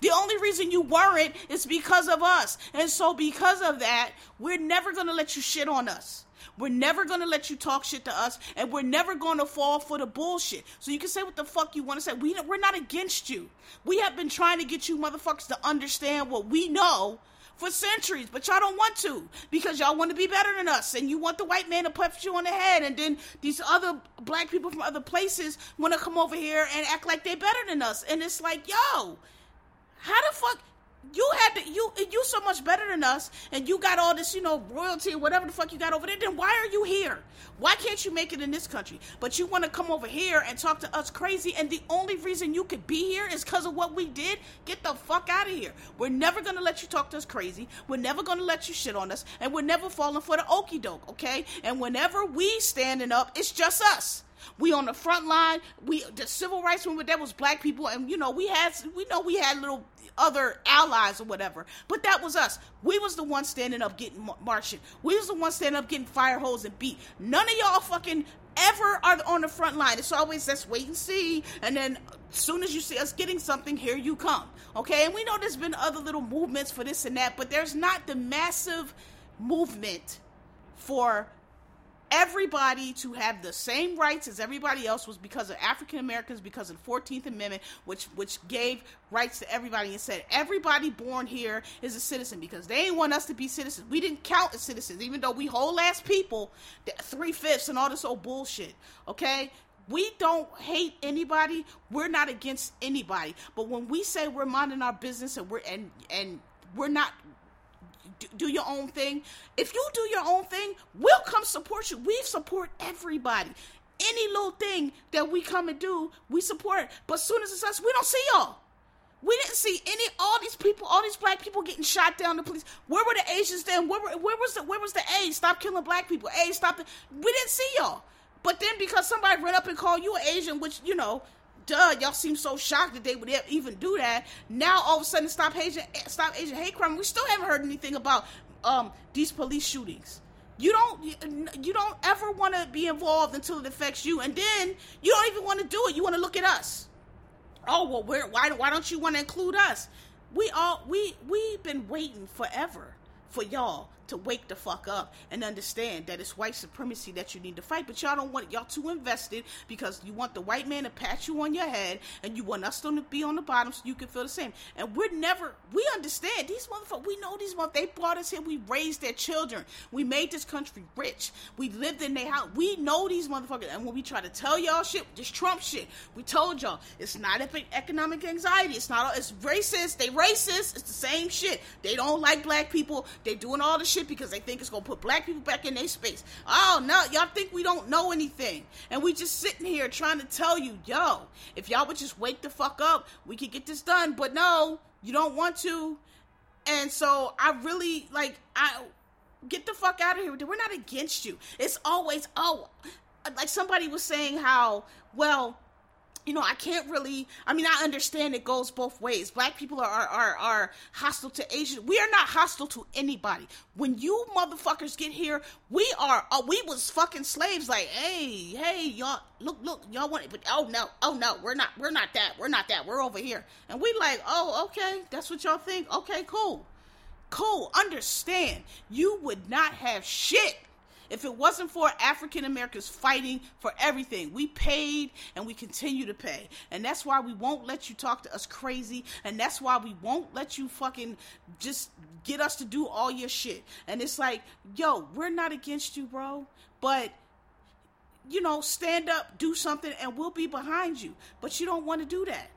The only reason you weren't is because of us, and so because of that, we're never gonna let you shit on us. We're never gonna let you talk shit to us, and we're never gonna fall for the bullshit. So you can say what the fuck you want to say. We we're not against you. We have been trying to get you motherfuckers to understand what we know for centuries, but y'all don't want to because y'all want to be better than us, and you want the white man to put you on the head, and then these other black people from other places want to come over here and act like they're better than us, and it's like, yo, how the fuck? You had to you you so much better than us and you got all this you know royalty or whatever the fuck you got over there then why are you here? Why can't you make it in this country? But you want to come over here and talk to us crazy and the only reason you could be here is because of what we did? Get the fuck out of here. We're never gonna let you talk to us crazy. We're never gonna let you shit on us and we're never falling for the okey doke okay? And whenever we standing up it's just us. We on the front line. We the civil rights movement that was black people, and you know we had we know we had little other allies or whatever. But that was us. We was the ones standing up getting marching. We was the ones standing up getting fire hose and beat. None of y'all fucking ever are on the front line. It's always let's wait and see, and then as soon as you see us getting something, here you come. Okay, and we know there's been other little movements for this and that, but there's not the massive movement for everybody to have the same rights as everybody else was because of African Americans, because of the 14th Amendment, which which gave rights to everybody and said everybody born here is a citizen because they didn't want us to be citizens. We didn't count as citizens, even though we whole ass people, three fifths and all this old bullshit. Okay, we don't hate anybody. We're not against anybody. But when we say we're minding our business and we're and and we're not do your own thing. If you do your own thing, we'll come support you. We support everybody. Any little thing that we come and do, we support. But soon as it's us, we don't see y'all. We didn't see any all these people, all these black people getting shot down. The police. Where were the Asians then? Where, were, where was the where was the A? Stop killing black people. A stop. The, we didn't see y'all. But then because somebody ran up and called you an Asian, which you know duh, y'all seem so shocked that they would even do that. Now all of a sudden, stop Asian, stop Asian hate crime. We still haven't heard anything about um, these police shootings. You don't, you don't ever want to be involved until it affects you, and then you don't even want to do it. You want to look at us. Oh well, where, why, why don't you want to include us? We all, we, we've been waiting forever for y'all to wake the fuck up and understand that it's white supremacy that you need to fight. But y'all don't want. Y'all too invested because you want the white man to pat you on your head and you want us to be on the bottom so you can feel the same. And we're never, we understand these motherfuckers, we know these motherfuckers, they brought us here, we raised their children, we made this country rich, we lived in their house, we know these motherfuckers. And when we try to tell y'all shit, this Trump shit, we told y'all it's not economic anxiety, it's not, it's racist, they racist, it's the same shit. They don't like black people, they doing all the shit because they think it's gonna put black people back in their space. Oh no, y'all think we don't know anything, and we just sitting here trying to tell you, yo, if y'all would just wake the fuck up, we could get this done. But no, you don't want to, and so I really like I get the fuck out of here. We're not against you. It's always oh, like somebody was saying how well you know, I can't really. I mean, I understand it goes both ways. Black people are are are are hostile to Asian. We are not hostile to anybody. When you motherfuckers get here, we are. Uh, we was fucking slaves. Like, hey, hey, y'all, look, look, y'all want it, but oh no, oh no, we're not. We're not that. We're not that. We're over here. And we like, oh, okay, that's what y'all think. Okay, cool, cool. Understand? You would not have shit if it wasn't for African Americans fighting for everything, we paid and we continue to pay. And that's why we won't let you talk to us crazy. And that's why we won't let you fucking just get us to do all your shit. And it's like, yo, we're not against you, bro. But you know, stand up, do something, and we'll be behind you. But you don't want to do that.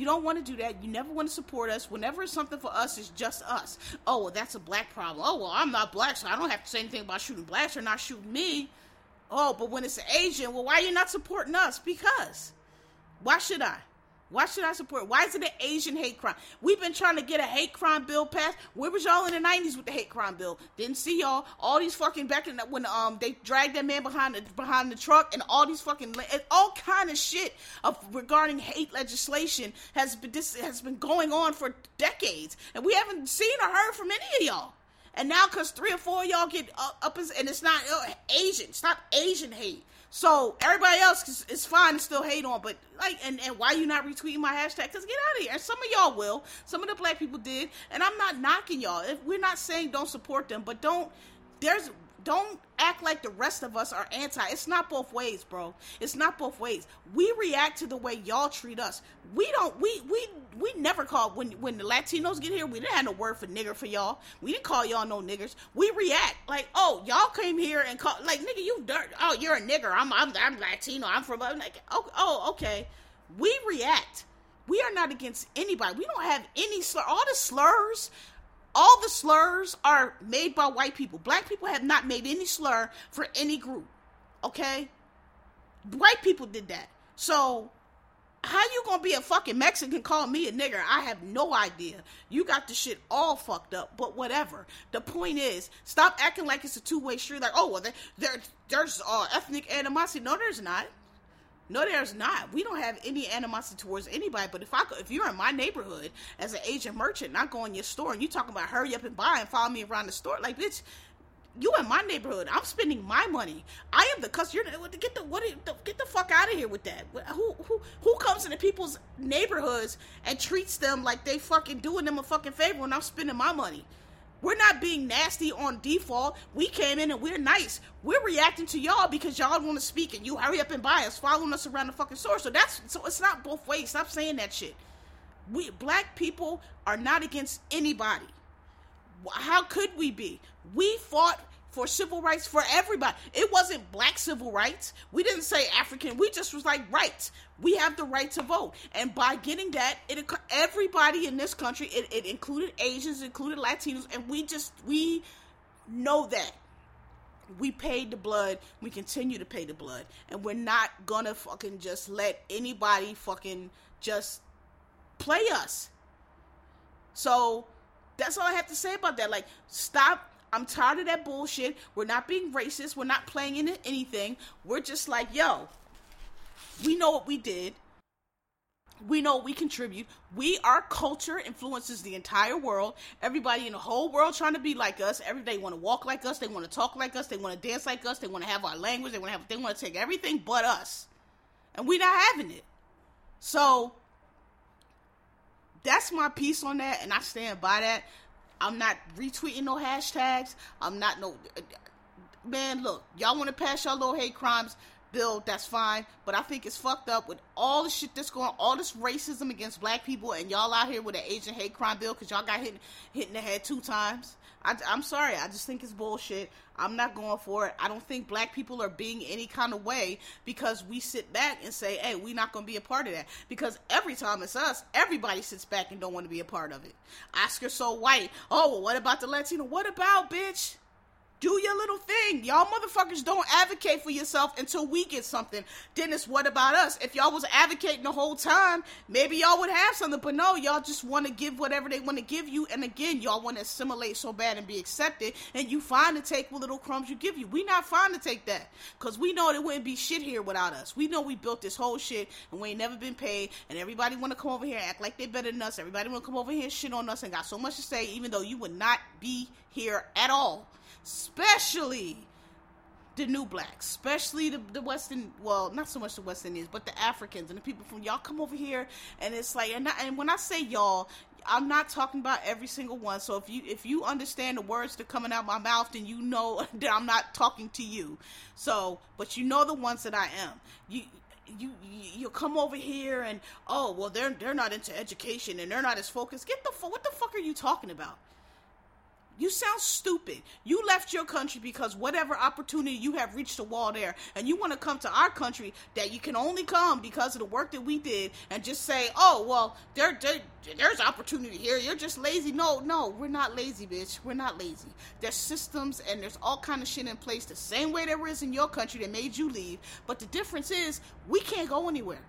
You don't want to do that. You never want to support us. Whenever it's something for us, it's just us. Oh, well, that's a black problem. Oh, well, I'm not black, so I don't have to say anything about shooting blacks or not shooting me. Oh, but when it's Asian, well, why are you not supporting us? Because. Why should I? Why should I support? Why is it an Asian hate crime? We've been trying to get a hate crime bill passed. Where was y'all in the nineties with the hate crime bill? Didn't see y'all. All these fucking back in the, when um they dragged that man behind the behind the truck and all these fucking all kind of shit of regarding hate legislation has been this has been going on for decades, and we haven't seen or heard from any of y'all. And now, cause three or four y'all get up, up and it's not uh, Asian, not Asian hate. So everybody else is, fine and still hate on, but like, and, and why you not retweeting my hashtag? Cause get out of here. Some of y'all will. Some of the black people did, and I'm not knocking y'all. If we're not saying don't support them, but don't. There's don't act like the rest of us are anti. It's not both ways, bro. It's not both ways. We react to the way y'all treat us. We don't. We we we never call when when the Latinos get here. We didn't have no word for nigger for y'all. We didn't call y'all no niggers. We react like, oh, y'all came here and call like nigga, you dirt. Oh, you're a nigger. I'm I'm I'm Latino. I'm from. I'm like, oh, oh, okay. We react. We are not against anybody. We don't have any slur. All the slurs all the slurs are made by white people. Black people have not made any slur for any group. Okay? White people did that. So how you gonna be a fucking Mexican call me a nigger? I have no idea. You got the shit all fucked up, but whatever. The point is, stop acting like it's a two way street. Like, oh well, there, there there's uh, ethnic animosity. No, there's not. No, there's not. We don't have any animosity towards anybody. But if I if you're in my neighborhood as an Asian merchant, not going go your store and you talking about hurry up and buy and follow me around the store, like bitch, you in my neighborhood. I'm spending my money. I am the customer. Get the what? Get the fuck out of here with that. Who who who comes into people's neighborhoods and treats them like they fucking doing them a fucking favor when I'm spending my money? We're not being nasty on default. We came in and we're nice. We're reacting to y'all because y'all want to speak and you hurry up and buy us, following us around the fucking store. So that's so it's not both ways. Stop saying that shit. We black people are not against anybody. How could we be? We fought for civil rights for everybody. It wasn't black civil rights. We didn't say African. We just was like rights. We have the right to vote, and by getting that, it everybody in this country. It, it included Asians, included Latinos, and we just we know that we paid the blood. We continue to pay the blood, and we're not gonna fucking just let anybody fucking just play us. So that's all I have to say about that. Like, stop I'm tired of that bullshit. We're not being racist. We're not playing into anything. We're just like, yo, we know what we did. We know we contribute. We, our culture influences the entire world. Everybody in the whole world trying to be like us. Everybody want to walk like us. They want to talk like us. They want to dance like us. They want to have our language. They want to have. They want to take everything but us, and we're not having it. So that's my piece on that, and I stand by that. I'm not retweeting no hashtags. I'm not no man. Look, y'all want to pass y'all little hate crimes bill? That's fine, but I think it's fucked up with all the shit that's going, all this racism against black people, and y'all out here with an Asian hate crime bill because y'all got hit hit in the head two times. I, am sorry. I just think it's bullshit. I'm not going for it. I don't think black people are being any kind of way because we sit back and say, hey, we're not going to be a part of that. Because every time it's us, everybody sits back and don't want to be a part of it. Oscar so white. Oh, well, what about the Latino? What about, bitch? Do your little thing. Y'all motherfuckers don't advocate for yourself until we get something. Dennis, what about us? If y'all was advocating the whole time, maybe y'all would have something. But no, y'all just want to give whatever they want to give you. And again, y'all want to assimilate so bad and be accepted. And you fine to take what little crumbs you give you. We not fine to take that. Because we know there wouldn't be shit here without us. We know we built this whole shit and we ain't never been paid. And everybody want to come over here and act like they better than us. Everybody want to come over here and shit on us and got so much to say, even though you would not be here at all especially the new blacks, especially the, the Western, well, not so much the West Indians, but the Africans and the people from y'all come over here, and it's like, and, I, and when I say y'all, I'm not talking about every single one. So if you if you understand the words that are coming out my mouth, then you know <laughs> that I'm not talking to you. So, but you know the ones that I am. You you you come over here and oh well they're they're not into education and they're not as focused. Get the fuck what the fuck are you talking about? You sound stupid. You left your country because whatever opportunity you have reached a wall there, and you want to come to our country that you can only come because of the work that we did, and just say, "Oh, well, there, there there's opportunity here. You're just lazy." No, no, we're not lazy, bitch. We're not lazy. There's systems and there's all kind of shit in place the same way there is in your country that made you leave. But the difference is we can't go anywhere.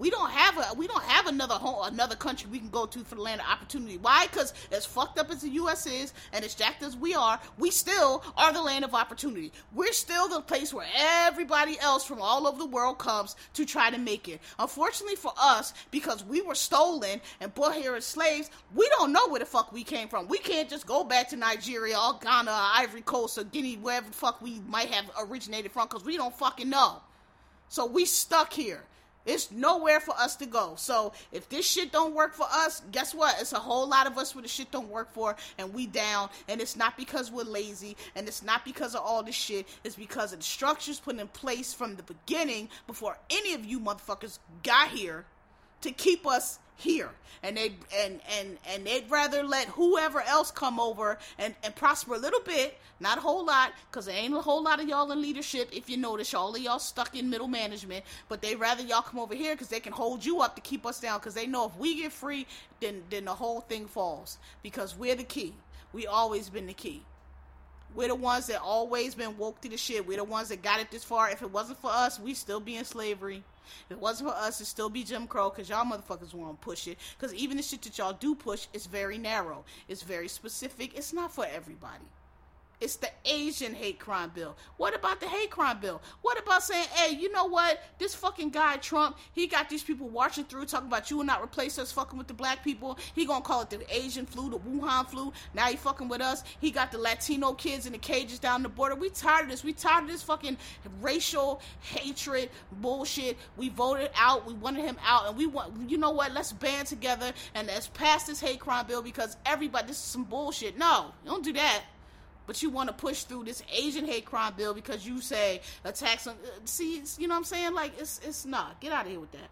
We don't have a we don't have another home another country we can go to for the land of opportunity. Why? Because as fucked up as the U.S. is and as jacked as we are, we still are the land of opportunity. We're still the place where everybody else from all over the world comes to try to make it. Unfortunately for us, because we were stolen and brought here as slaves, we don't know where the fuck we came from. We can't just go back to Nigeria or Ghana or Ivory Coast or Guinea, wherever the fuck we might have originated from, because we don't fucking know. So we stuck here. It's nowhere for us to go. So if this shit don't work for us, guess what? It's a whole lot of us where the shit don't work for, and we down. And it's not because we're lazy, and it's not because of all this shit. It's because of the structures put in place from the beginning before any of you motherfuckers got here to keep us here. And they and and and they'd rather let whoever else come over and and prosper a little bit not a whole lot because there ain't a whole lot of y'all in leadership if you notice. All of y'all stuck in middle management but they'd rather y'all come over here because they can hold you up to keep us down because they know if we get free then then the whole thing falls. Because we're the key. We always been the key we're the ones that always been woke to the shit. We're the ones that got it this far. If it wasn't for us, we still be in slavery. If it wasn't for us, it'd still be Jim Crow because y'all motherfuckers want to push it. Because even the shit that y'all do push is very narrow. It's very specific. It's not for everybody. It's the Asian hate crime bill. What about the hate crime bill? What about saying, hey, you know what? This fucking guy Trump, he got these people watching through talking about you will not replace us fucking with the black people. He gonna call it the Asian flu, the Wuhan flu. Now he fucking with us. He got the Latino kids in the cages down the border. We tired of this. We tired of this fucking racial hatred bullshit. We voted out. We wanted him out, and we want. You know what? Let's band together and let's pass this hate crime bill because everybody. This is some bullshit. No, don't do that but you want to push through this Asian hate crime bill because you say attacks on. Uh, see, you know what I'm saying? Like it's it's not. Get out of here with that.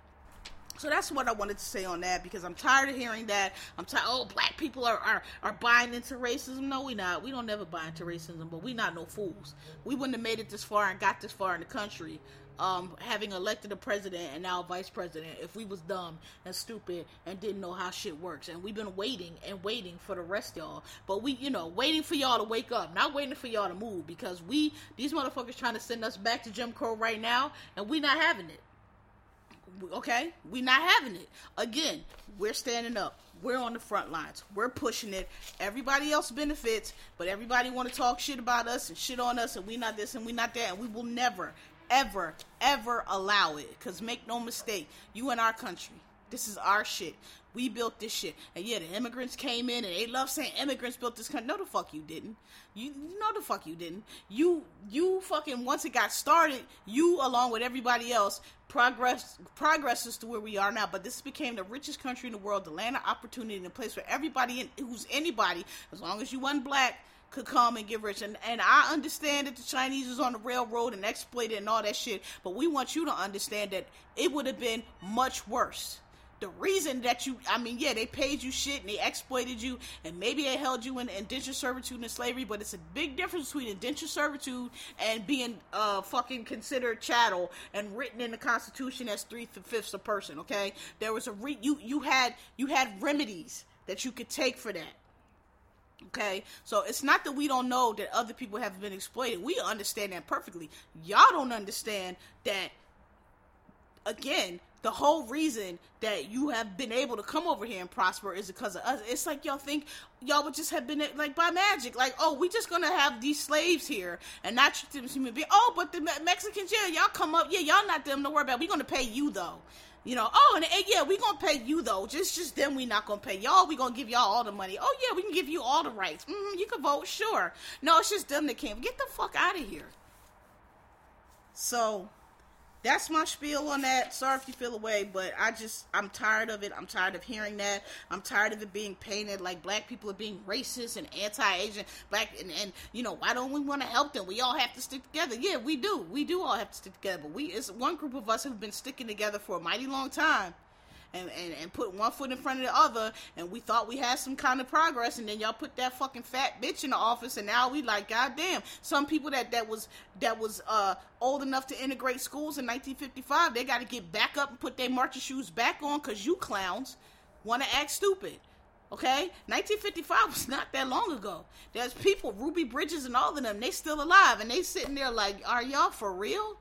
So that's what I wanted to say on that because I'm tired of hearing that. I'm tired. Oh, black people are, are are buying into racism. No, we not. We don't never buy into racism, but we not no fools. We wouldn't have made it this far and got this far in the country um, having elected a president and now a vice president if we was dumb and stupid and didn't know how shit works. And we've been waiting and waiting for the rest y'all. But we, you know, waiting for y'all to wake up, not waiting for y'all to move because we, these motherfuckers trying to send us back to Jim Crow right now and we not having it. Okay? We not having it. Again, we're standing up. We're on the front lines. We're pushing it. Everybody else benefits, but everybody want to talk shit about us and shit on us, and we not this and we not that, and we will never, ever, ever allow it. Because make no mistake, you in our country. This is our shit. We built this shit. And yeah, the immigrants came in and they love saying immigrants built this country. No, the fuck you didn't. You, know the fuck you didn't. You you fucking once it got started, you along with everybody else progress progresses to where we are now. But this became the richest country in the world, the land of opportunity, and the place where everybody in, who's anybody, as long as you wasn't black, could come and get rich. And and I understand that the Chinese was on the railroad and exploited and all that shit, but we want you to understand that it would have been much worse. The reason that you, I mean, yeah, they paid you shit and they exploited you, and maybe they held you in indentured servitude and slavery, but it's a big difference between indentured servitude and being uh fucking considered chattel and written in the Constitution as three fifths a person. Okay, there was a re- you you had you had remedies that you could take for that. Okay, so it's not that we don't know that other people have been exploited. We understand that perfectly. Y'all don't understand that. Again, the whole reason that you have been able to come over here and prosper is because of us. It's like y'all think y'all would just have been like by magic, like oh, we just gonna have these slaves here and not treat them as human beings. Oh, but the Mexicans, yeah, y'all come up, yeah, y'all not them. Don't worry about. We gonna pay you though. You know, oh, and, and yeah, we gonna pay you though. Just, just them, we not gonna pay y'all. We gonna give y'all all the money. Oh yeah, we can give you all the rights. Mm, you can vote, sure. No, it's just them that can't. Get the fuck out of here. So, that's my spiel on that. Sorry if you feel away, but I just I'm tired of it. I'm tired of hearing that. I'm tired of it being painted like black people are being racist and anti-Asian. Black and, and you know why don't we want to help them? We all have to stick together. Yeah, we do. We do all have to stick together. But we it's one group of us who've been sticking together for a mighty long time, and, and, and put one foot in front of the other, and we thought we had some kind of progress, and then y'all put that fucking fat bitch in the office, and now we like, goddamn. Some people that that was that was uh, old enough to integrate schools in 1955, they got to get back up and put their marching shoes back on, cause you clowns want to act stupid. Okay, 1955 was not that long ago. There's people, Ruby Bridges and all of them, they still alive, and they sitting there like, are y'all for real?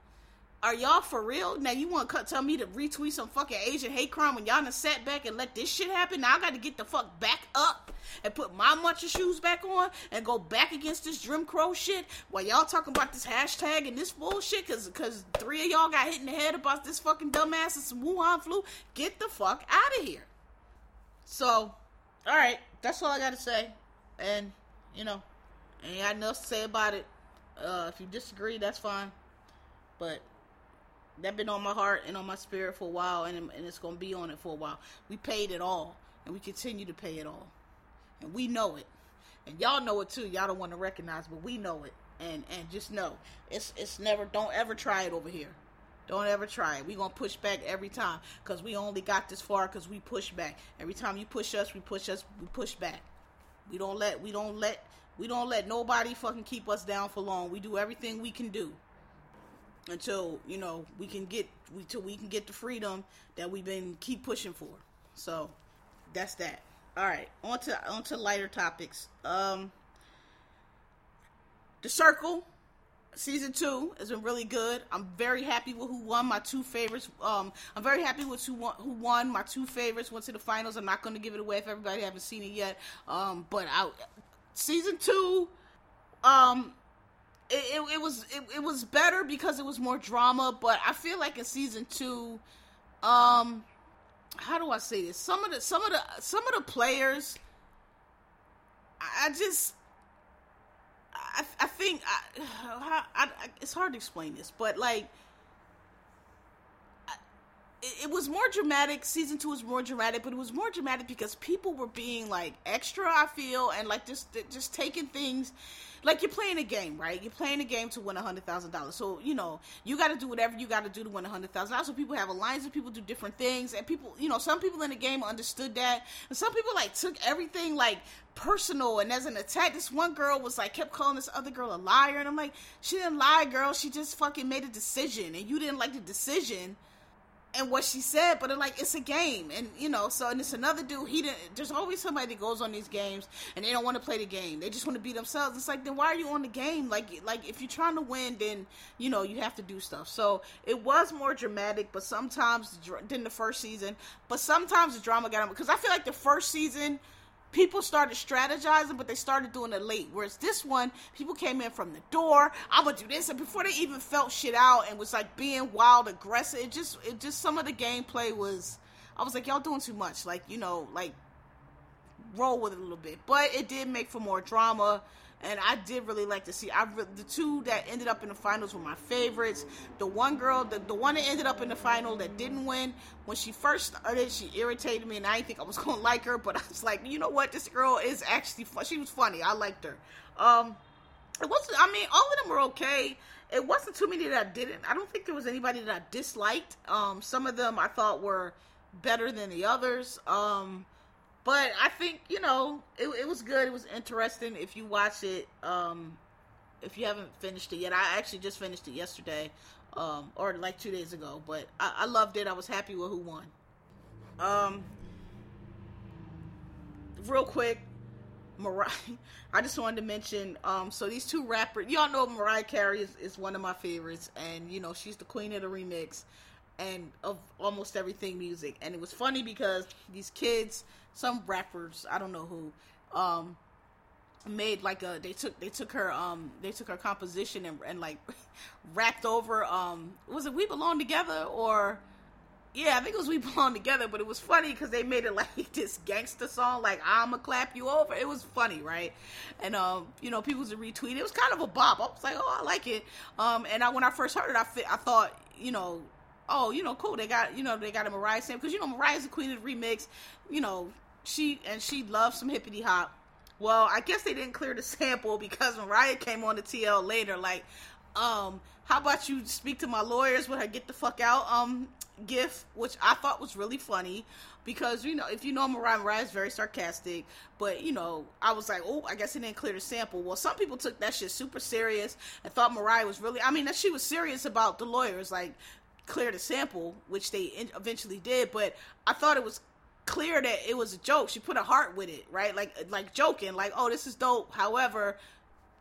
Are y'all for real? Now you want to tell me to retweet some fucking Asian hate crime when y'all done sat back and let this shit happen? Now I got to get the fuck back up and put my bunch of shoes back on and go back against this Jim Crow shit while y'all talking about this hashtag and this bullshit because because three of y'all got hit in the head about this fucking dumbass and some Wuhan flu. Get the fuck out of here. So, all right, that's all I got to say. And you know, ain't got nothing to say about it. Uh, if you disagree, that's fine. But that been on my heart and on my spirit for a while, and, and it's gonna be on it for a while. We paid it all, and we continue to pay it all, and we know it, and y'all know it too. Y'all don't want to recognize, but we know it, and and just know it's it's never. Don't ever try it over here. Don't ever try it. We gonna push back every time, cause we only got this far, cause we push back. Every time you push us, we push us, we push back. We don't let we don't let we don't let nobody fucking keep us down for long. We do everything we can do until you know we can get we till we can get the freedom that we've been keep pushing for. So that's that. All right, on to on to lighter topics. Um, the Circle season two has been really good. I'm very happy with who won my two favorites. Um, I'm very happy with who won, who won my two favorites. Went to the finals. I'm not going to give it away if everybody haven't seen it yet. Um, but I season two, um, it, it, it was it, it was better because it was more drama. But I feel like in season two, um, how do I say this? Some of the some of the some of the players, I just I, I think I, I, I, it's hard to explain this, but like it, was more dramatic. Season two was more dramatic, but it was more dramatic because people were being like extra. I feel and like just just taking things like you're playing a game, right? You're playing a game to win a hundred thousand dollars. So you know you got to do whatever you got to do to win a hundred thousand dollars. So people have alliances, people do different things, and people, you know, some people in the game understood that, and some people like took everything like personal and as an attack. This one girl was like kept calling this other girl a liar, and I'm like, she didn't lie, girl. She just fucking made a decision, and you didn't like the decision and what she said, but like it's a game, and you know, so and it's another dude. He didn't. There's always somebody that goes on these games and they don't want to play the game. They just want to be themselves. It's like then why are you on the game? Like like if you're trying to win, then you know you have to do stuff. So it was more dramatic, but sometimes than the first season. But sometimes the drama got him because I feel like the first season people started strategizing, but they started doing it late. Whereas this one, people came in from the door. I'm gonna do this, and before they even felt shit out, and was like being wild, aggressive. It just, it just some of the gameplay was. I was like, y'all doing too much. Like, you know, like roll with it a little bit. But it did make for more drama and I did really like to see. I the two that ended up in the finals were my favorites. The one girl, the, the one that ended up in the final that didn't win, when she first started, she irritated me, and I didn't think I was <laughs> gonna like her. But I was like, you know what, this girl is actually. She was funny. I liked her. Um, it wasn't. I mean, all of them were okay. It wasn't too many that I didn't. I don't think there was anybody that I disliked. Um, some of them I thought were better than the others. Um but I think you know it, it was good. It was interesting. If you watch it, um, if you haven't finished it yet, I actually just finished it yesterday, um, or like two days ago. But I, I loved it. I was happy with who won. Um, real quick, Mariah. <laughs> I just wanted to mention. Um, so these two rappers, y'all know Mariah Carey is, is one of my favorites, and you know she's the queen of the remix and of almost everything music. And it was funny because these kids some rappers, I don't know who, um, made like a they took they took her um they took her composition and, and like <laughs> rapped over um was it we belong together or yeah i think it was we belong together but it was funny because they made it <laughs> like this gangster song like i'ma clap you over. It was funny right? And um you know people was retweeting it. Was kind of a bop. I was like oh i like it. Um and i when i first heard it i, I thought you know oh you know cool they got you know they got a mariah sample because you know mariah's the queen of the remix you know she and she loves some hippity hop. Well, I guess they didn't clear the sample because Mariah came on the TL later, like, Um, how about you speak to my lawyers when I get the fuck out? Um, gif, which I thought was really funny because you know if you know Mariah, Mariah is very sarcastic, but you know I was like, oh, I guess it didn't clear the sample. Well, some people took that shit super serious and thought Mariah was really. I mean, that she was serious about the lawyers, like clear the sample, which they eventually did. But I thought it was clear that it was a joke. She put a heart with it, right? Like like joking, like oh this is dope. However,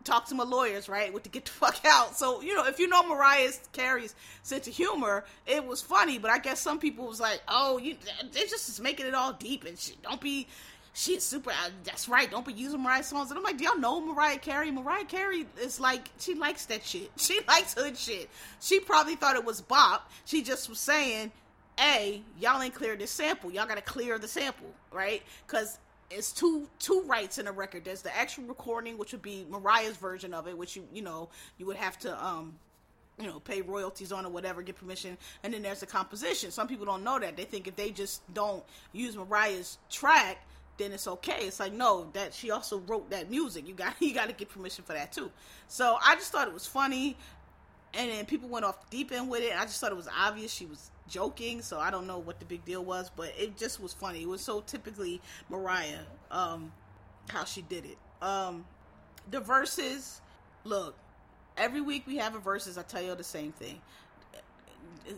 talk to my lawyers, right? With to get the <laughs> fuck out. So you know if you know Mariah Carey's sense of humor, it was funny. But I guess some people was like, oh you they just making it all deep and shit. Don't be. She's super. Uh, that's right. Don't be using Mariah songs. And I'm like, do y'all know Mariah Carey? Mariah Carey is like, she likes that shit. <laughs> She likes hood shit. She probably thought it was bop. She just was saying, a y'all ain't cleared this sample. Y'all gotta clear the sample right? Because it's two two rights in a record. There's the actual recording which would be mariah's version of it which you you know you would have to um you know pay royalties on or whatever get permission. And then there's the composition. Some people don't know that. They think if they just don't use mariah's track then it's okay. It's like no that she also wrote that music. You got <laughs> you got to get permission for that too. So i just thought it was funny. And then people went off deep end with it. I just thought it was obvious she was joking, so I don't know what the big deal was, but it just was funny. It was so typically Mariah, um, how she did it. Um, the verses, look, every week we have a verses. I tell you the same thing.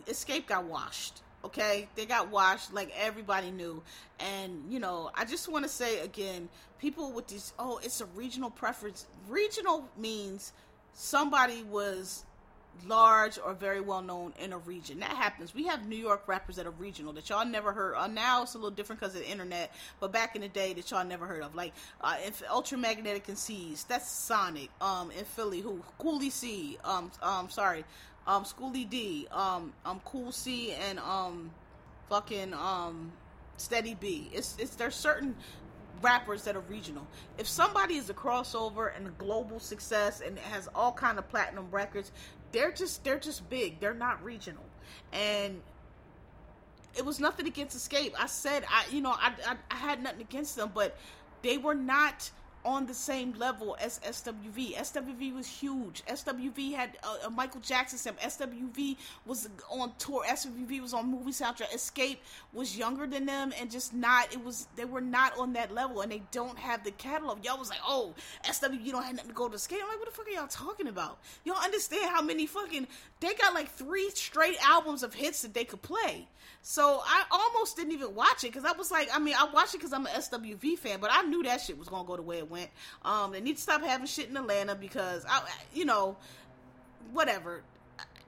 Xscape got washed. Okay, they got washed like everybody knew, and you know, I just want to say again, people with these, oh, it's a regional preference. Regional means somebody was large or very well known in a region. That happens. We have New York rappers that are regional that y'all never heard. Uh, now it's a little different because of the internet, but back in the day that y'all never heard of, like uh, Ultramagnetic MCs. That's Sonic. Um, in Philly, who Coolie C. Um, um, sorry, um, Schoolly D. Um, um, Cool C and um, fucking um, Steady B. It's it's there's certain rappers that are regional. If somebody is a crossover and a global success and has all kind of platinum records, they're just they're just big. They're not regional, and it was nothing against Xscape. I said I you know I, I, I had nothing against them, but they were not on the same level as SWV. SWV was huge. SWV had uh, a Michael Jackson stamp. SWV was on tour. SWV was on movie soundtrack. Xscape was younger than them and just not. It was they were not on that level, and they don't have the catalog. Y'all was like, oh, SWV don't have nothing to go to Xscape. I'm like, what the fuck are y'all talking about? Y'all understand how many fucking they got like three straight albums of hits that they could play. So I almost didn't even watch it because I was like, I mean, I watched it because I'm an SWV fan, but I knew that shit was gonna go the way it went. Um, they need to stop having shit in Atlanta because I, you know, whatever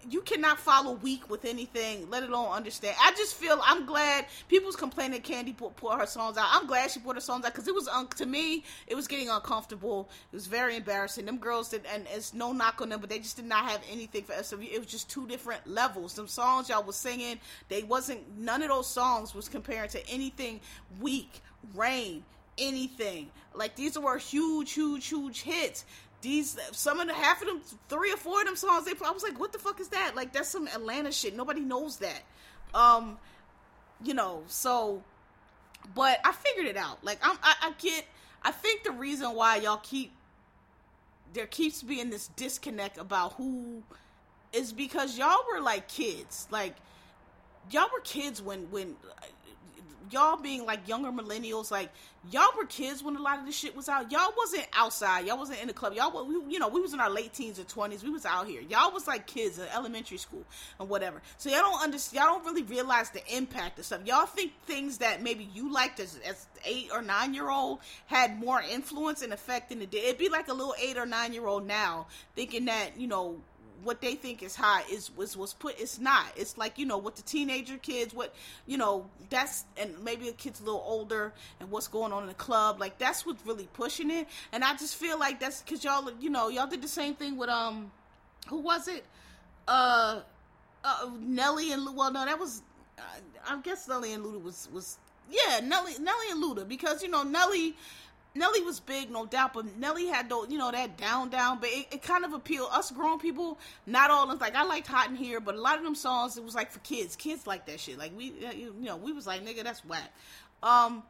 you cannot follow weak with anything, let alone understand. I just feel I'm glad people's complaining Kandi put, put her songs out. I'm glad she put her songs out because it was un- to me it was getting uncomfortable. It was very embarrassing. Them girls did, and it's no knock on them, but they just did not have anything for SW. It was just two different levels. Them songs y'all was singing, they wasn't none of those songs was comparing to anything weak, rain, anything. Like these were huge, huge, huge hits. These some of the half of them three or four of them songs they I was like what the fuck is that? Like that's some Atlanta shit. Nobody knows that. Um you know so but I figured it out. Like I'm I, I get I think the reason why y'all keep there keeps being this disconnect about who is because y'all were like kids. Like y'all were kids when when y'all being like younger millennials, like y'all were kids when a lot of this shit was out. Y'all wasn't outside. Y'all wasn't in the club. Y'all, we, you know, we was in our late teens or twenties. We was out here. Y'all was like kids in elementary school and whatever. So y'all don't understand. Y'all don't really realize the impact of stuff. Y'all think things that maybe you liked as, as eight or nine year old had more influence and effect than it did. It'd be like a little eight or nine year old now thinking that you know what they think is hot is was was put it's not. It's like you know what the teenager kids what you know that's and maybe a kid's a little older and what's going on in the club like that's what's really pushing it. And i just feel like that's because y'all you know y'all did the same thing with um who was it? Uh, uh nelly and well no that was i guess nelly and luda was was yeah nelly nelly and luda because you know nelly Nelly was big, no doubt, but Nelly had those, you know, that down, down, but it, it kind of appealed us grown people. Not all of like I liked Hot in Here, but a lot of them songs it was like for kids. Kids like that shit. Like we, you know, we was like, nigga, that's whack. Um,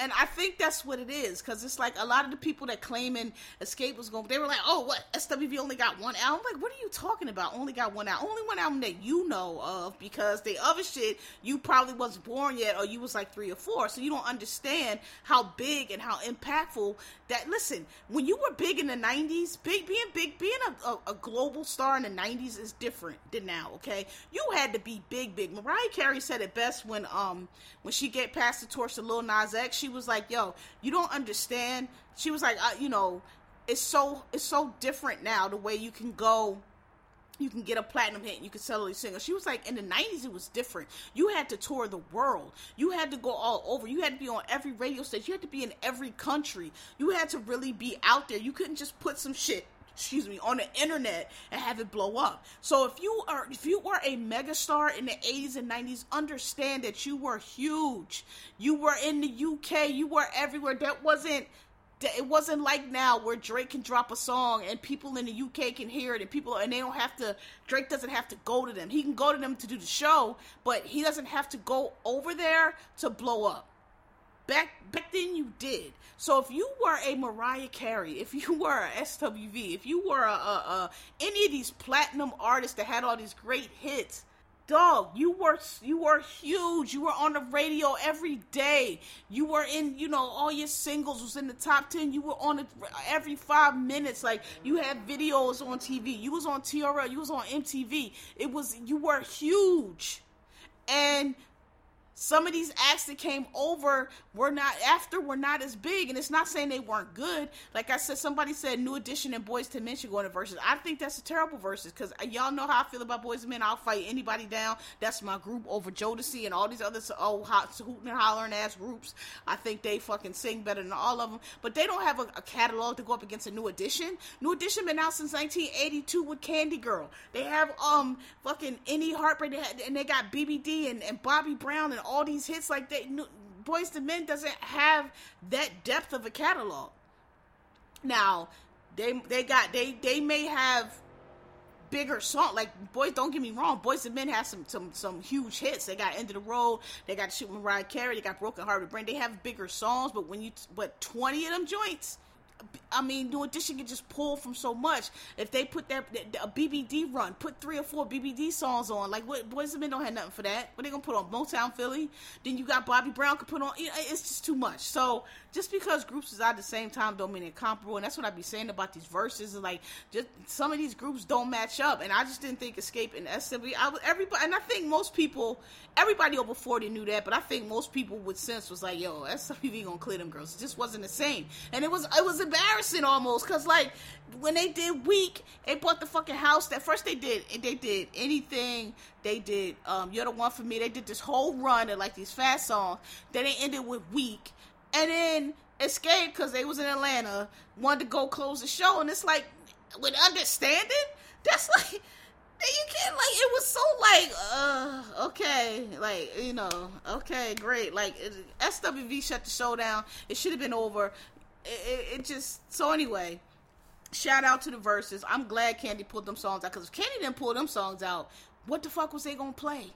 and I think that's what it is because it's like a lot of the people that claiming Xscape was going, they were like, "Oh, what SWV only got one album?" I'm like, what are you talking about? Only got one album, only one album that you know of because the other shit you probably wasn't born yet, or you was like three or four, so you don't understand how big and how impactful that. Listen, when you were big in the '90s, big being big, being a, a, a global star in the '90s is different than now. Okay, you had to be big, big. Mariah Carey said it best when um when she get past the torch to Lil Nas X, she was like, "Yo, you don't understand." She was like, uh, "You know, it's so it's so different now the way you can go." You can get a platinum hit and you can sell a single. She was like, in the 90s, it was different. You had to tour the world. You had to go all over. You had to be on every radio station. You had to be in every country. You had to really be out there. You couldn't just put some shit excuse me, on the internet and have it blow up. So if you are if you were a megastar in the 80s and 90s, understand that you were huge. You were in the UK, you were everywhere. That wasn't it wasn't like now where Drake can drop a song and people in the UK can hear it and people and they don't have to Drake doesn't have to go to them. He can go to them to do the show, but he doesn't have to go over there to blow up. Back back then you did. So if you were a Mariah Carey, if you <laughs> were a SWV, if you were a, a, a any of these platinum artists that had all these great hits, dog, you were you were huge. You were on the radio every day. You were in, you know, all your singles was in the top ten. You were on it every five minutes. Like you had videos on TV. You was on TRL. You was on MTV. It was you were huge, and some of these acts that came over were not after were not as big, and it's not saying they weren't good. Like I said, somebody said New Edition and Boyz II Men should go into Verzuz. I think that's a terrible Verzuz because uh, y'all know how I feel about Boyz II Men. I'll fight anybody down. That's my group over Jodeci and all these other old hot hooting and hollering ass groups. I think they fucking sing better than all of them, but they don't have a, a catalog to go up against a New Edition. New Edition been out since 1982 with Candy Girl. They have um fucking any heartbreak, they had, and they got BBD and, and Bobby Brown and all these hits like they Boyz II Men doesn't have that depth of a catalog. Now, they they got they they may have bigger song like boys don't get me wrong Boyz II Men have some some some huge hits they got end of the road they got shoot mariah carey they got broken hearted brain they have bigger songs but when you but 20 of them joints I mean, New Edition can just pull from so much. If they put that a BBD run, put three or four BBD songs on. Like, what Boyz II Men don't have nothing for that. What they gonna put on Motown Philly? Then you got Bobby Brown could put on. It's just too much. So just because groups is at the same time don't mean they're comparable. And that's what I be saying about these Verzuz. Like just some of these groups don't match up. And I just didn't think Xscape and SWV. I was everybody, and I think most people, everybody over forty knew that. But I think most people with sense was like, yo, SWV gonna clear them girls. It just wasn't the same. And it was it was embarrassing almost because like when they did weak they bought the fucking house that first they did and they did anything they did um you're the one for me they did this whole run and like these fast songs then they ended with weak and then Xscape because they was in atlanta wanted to go close the show. And it's like with understanding? That's <laughs> like you can't like it was so like uh okay. Like you know okay great. Like it, swv shut the show down. It should have been over. It, it, just so anyway. Shout out to the Verzuz. I'm glad Kandi pulled them songs out because if Kandi didn't pull them songs out, what the fuck was they gonna play?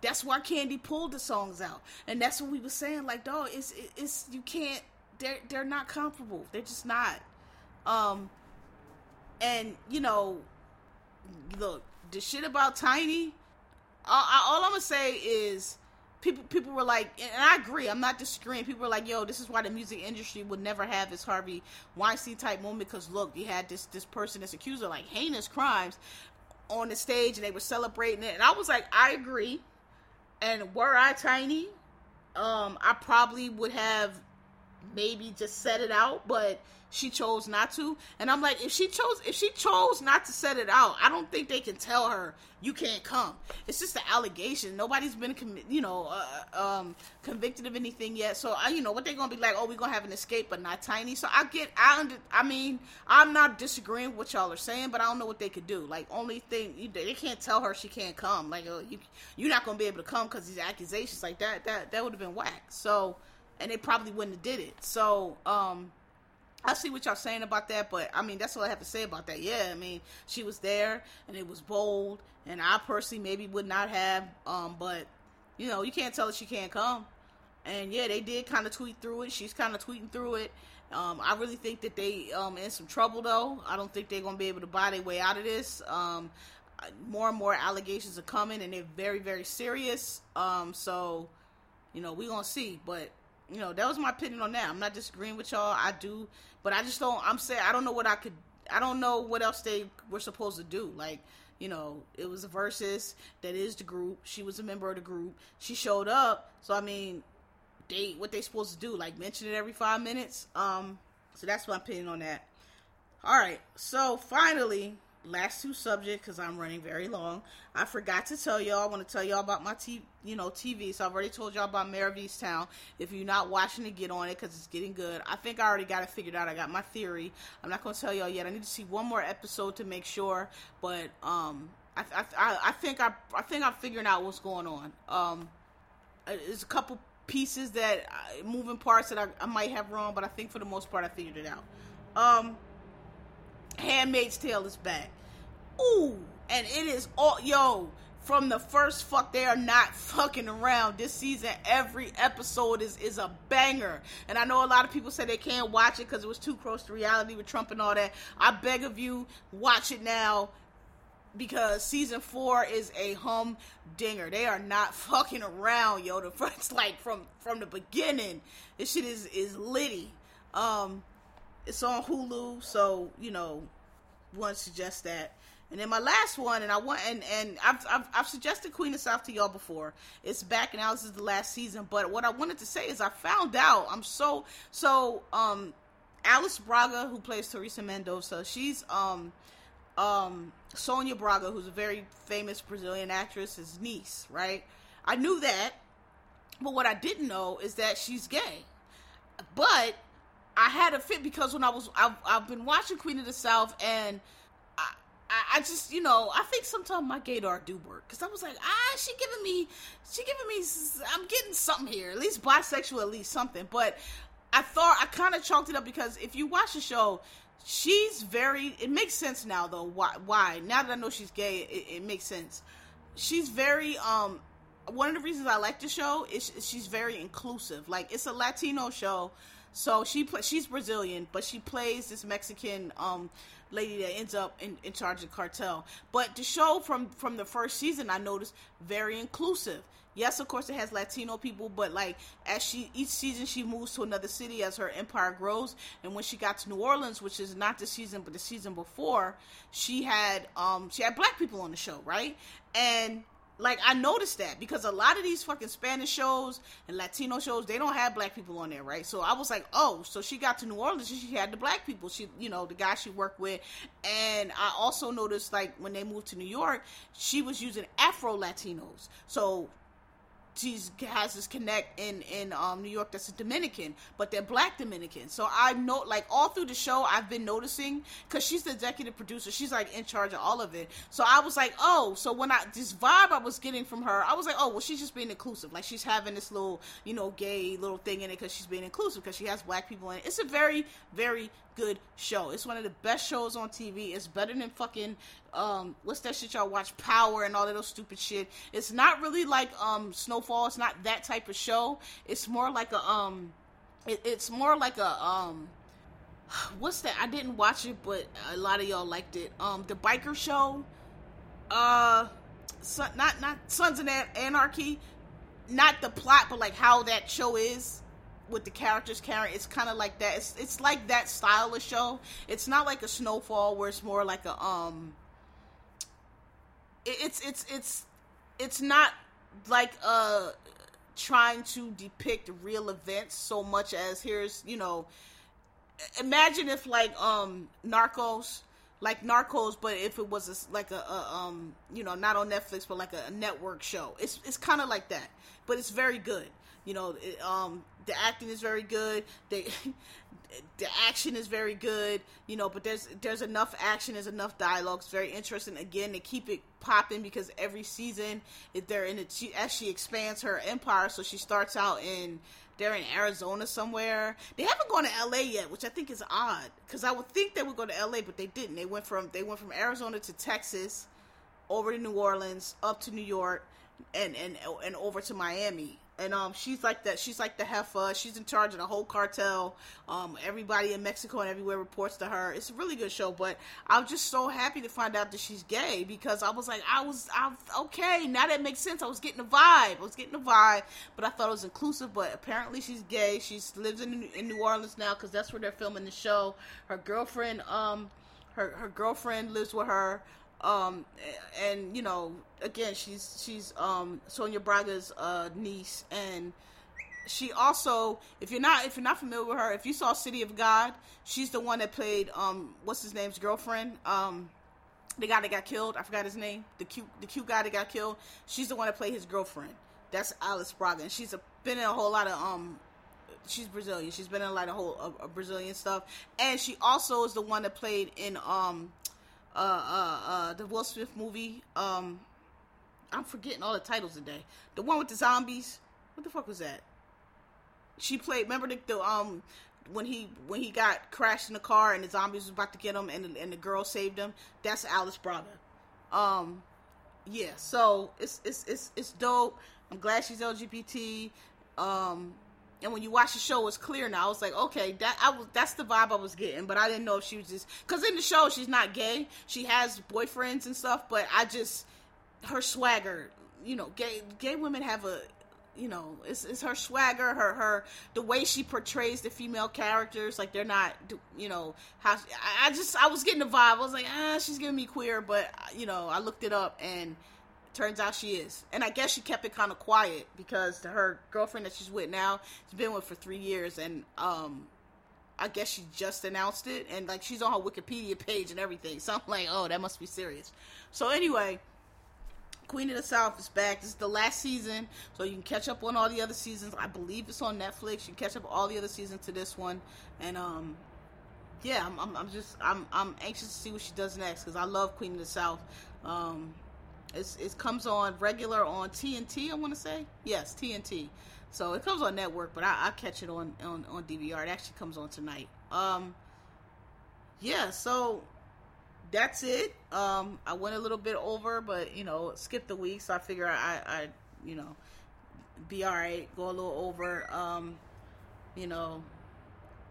That's why Kandi pulled the songs out, and that's what we were saying. Like, dog, it's it's you can't. They're they're not comparable. They're just not. Um, and you know, look, the shit about Tiny. All, all I'm gonna say is people people were like, and I agree. I'm not disagreeing. People were like, "Yo, this is why the music industry would never have this Harvey Weinstein type moment." Because look, you had this this person that's accused of like heinous crimes on the stage, and they were celebrating it. And I was like, I agree. And were I tiny, um, I probably would have maybe just set it out, but she chose not to. And I'm like, if she chose, if she chose not to set it out, I don't think they can tell her you can't come. It's just an allegation. Nobody's been, you know, uh, um, convicted of anything yet. So I, you know, what they're gonna be like? Oh, we're gonna have an Xscape but not tiny. So I get, I, under, I mean, I'm not disagreeing with what y'all are saying, but I don't know what they could do. Like, only thing they can't tell her she can't come. Like, oh, you, you're not gonna be able to come because these accusations like that, that, that would have been whack. So, and they probably wouldn't have did it. So, um I see what y'all saying about that, but I mean that's all I have to say about that. Yeah, I mean she was there and it was bold, and I personally maybe would not have, um, but you know you can't tell her she can't come, And yeah, they did kind of tweet through it. She's kind of tweeting through it. Um, I really think that they um in some trouble though. I don't think they're gonna be able to buy their way out of this. Um, more and more allegations are coming, and they're very very serious. Um, so you know we gonna see, but you know that was my opinion on that. I'm not disagreeing with y'all. I do, but I just don't. I'm saying I don't know what I could. I don't know what else they were supposed to do. Like you know, it was a Verzuz that is the group. She was a member of the group. She showed up. So I mean, they what they supposed to do? Like mention it every five minutes. Um, so that's my opinion on that. All right. So finally, last two subjects because I'm running very long. I forgot to tell y'all. I want to tell y'all about my TV, you know, TV. So I've already told y'all about Mare of Easttown. If you're not watching it, get on it because it's getting good. I think I already got it figured out. I got my theory. I'm not going to tell y'all yet. I need to see one more episode to make sure. But um, I I, I think I I think I'm figuring out what's going on. Um, there's a couple pieces that uh, moving parts that I, I might have wrong, but I think for the most part I figured it out. Um, Handmaid's Tale is back. Ooh, and it is all yo from the first fuck they are not fucking around. This season every episode is is a banger. And i know a lot of people say they can't watch it because it was too close to reality with trump and all that. I beg of you watch it now because season four is a hum dinger they are not fucking around yo. The first <laughs> like from from the beginning this shit is is litty. Um it's on hulu so you know to suggest that and then my last one, and I want and and I've, I've, I've suggested Queen of the South to y'all before. It's back now. This is the last season. But what I wanted to say is I found out. I'm so so um Alice Braga, who plays Teresa Mendoza, she's um um Sonia Braga, who's a very famous Brazilian actress, his niece, right? I knew that, but what I didn't know is that she's gay. But I had a fit because when I was I've, I've been watching Queen of the South and I, I just, you know, I think sometimes my gaydar do work because I was like, ah, she giving me, she giving me, I'm getting something here, at least bisexual, at least something. But I thought I kind of chalked it up because if you watch the show, she's very. It makes sense now though. Why? Why? Now that I know she's gay, it, it makes sense. She's very. um One of the reasons I like the show is she's very inclusive. Like it's a Latino show, so she she's Brazilian, but she plays this Mexican um lady that ends up in, in charge of cartel. But the show from from the first season, I noticed very inclusive. Yes, of course it has Latino people, but like as she each season she moves to another city as her empire grows. And when she got to New Orleans, which is not the season but the season before, she had um she had black people on the show, right? And like I noticed that because a lot of these fucking Spanish shows and Latino shows they don't have black people on there, right? So I was like, oh, so she got to New Orleans and she had the black people. She, you know, the guy she worked with, and I also noticed like when they moved to New York, she was using Afro Latinos. So she's has this connect in in um, New York that's a Dominican, but they're black Dominican. So I know like all through the show I've been noticing because she's the executive producer. She's like in charge of all of it. So I was like, oh, so when I this vibe I was getting from her, I was like, oh, well, she's just being inclusive. Like she's having this little you know gay little thing in it because she's being inclusive because she has black people in it. It's a very very good show. It's one of the best shows on TV. It's better than fucking um what's that shit y'all watch Power and all those stupid shit. It's not really like um Snowfall. It's not that type of show. It's more like a um it, it's more like a um <sighs> what's that? I didn't watch it, but a lot of y'all liked it. Um the biker show uh not not Sons of Anarchy, not the plot, but like how that show is with the characters carrying it's kind of like that it's it's like that style of show it's not like a snowfall where it's more like a um it's it's it's it's not like uh trying to depict real events so much as here's you know imagine if like um narcos like narcos but if it was a, like a, a, um you know not on netflix but like a, network show. It's it's kind of like that but it's very good. You know it, um the acting is very good. They, <laughs> the action is very good, you know. But there's there's enough action, there's enough dialogue. It's very interesting. Again, to keep it popping because every season if they're in it. She, as she expands her empire, so she starts out in they're in Arizona somewhere. They haven't gone to LA yet, which I think is odd because I would think they would go to LA, but they didn't. They went from they went from Arizona to Texas, over to New Orleans, up to New York, and and and over to Miami and um, she's like that. She's like the heifer. She's in charge of the whole cartel. Um, everybody in Mexico and everywhere reports to her. It's a really good show. But I'm just so happy to find out that she's gay because I was like, I was, I was okay. Now that makes sense. I was getting the vibe. I was getting the vibe, but I thought it was inclusive. But apparently, she's gay. She lives in in New Orleans now because that's where they're filming the show. Her girlfriend, um, her her girlfriend lives with her um and you know again she's she's um Sonia Braga's uh niece. And she also if you're not if you're not familiar with her if you saw City of God she's the one that played um what's his name's girlfriend? Um the guy that got killed. I forgot his name. The cute the cute guy that got killed. She's the one that played his girlfriend. That's Alice Braga. And she's a, been in a whole lot of um she's Brazilian. She's been in a whole a, a Brazilian stuff. And she also is the one that played in um uh, uh, uh, the Will Smith movie. Um, I'm forgetting all the titles today. The one with the zombies. What the fuck was that? She played. Remember the, the um when he when he got crashed in the car and the zombies was about to get him and the, and the girl saved him. That's Alice Braga. Um, yeah. So it's it's it's it's dope. I'm glad she's LGBT. Um, and when you watch the show, it's clear now. I was like, okay, that I was that's the vibe I was getting, but I didn't know if she was just because in the show she's not gay. She has boyfriends and stuff, but I just her swagger. You know, gay gay women have a you know it's, it's her swagger her her the way she portrays the female characters like they're not you know how i just i was getting the vibe i was like ah she's giving me queer but you know i looked it up and Turns out she is. And I guess she kept it kind of quiet because her girlfriend that she's with now, she's been with for three years. And um, I guess she just announced it. And like she's on her Wikipedia page and everything. So I'm like, oh, that must be serious. So anyway, Queen of the South is back. This is the last season, so you can catch up on all the other seasons. I believe it's on Netflix. You can catch up all the other seasons to this one, and um, yeah, I'm, I'm, I'm just I'm I'm anxious to see what she does next because I love Queen of the South. Um, it's, it comes on regular on TNT. I want to say yes, TNT. So it comes on network, but I, I catch it on, on on DVR. It actually comes on tonight. Um, yeah. So that's it. Um, I went a little bit over, but you know, skip the week, so I figure I, I, you know, be all right. Go a little over. Um, you know,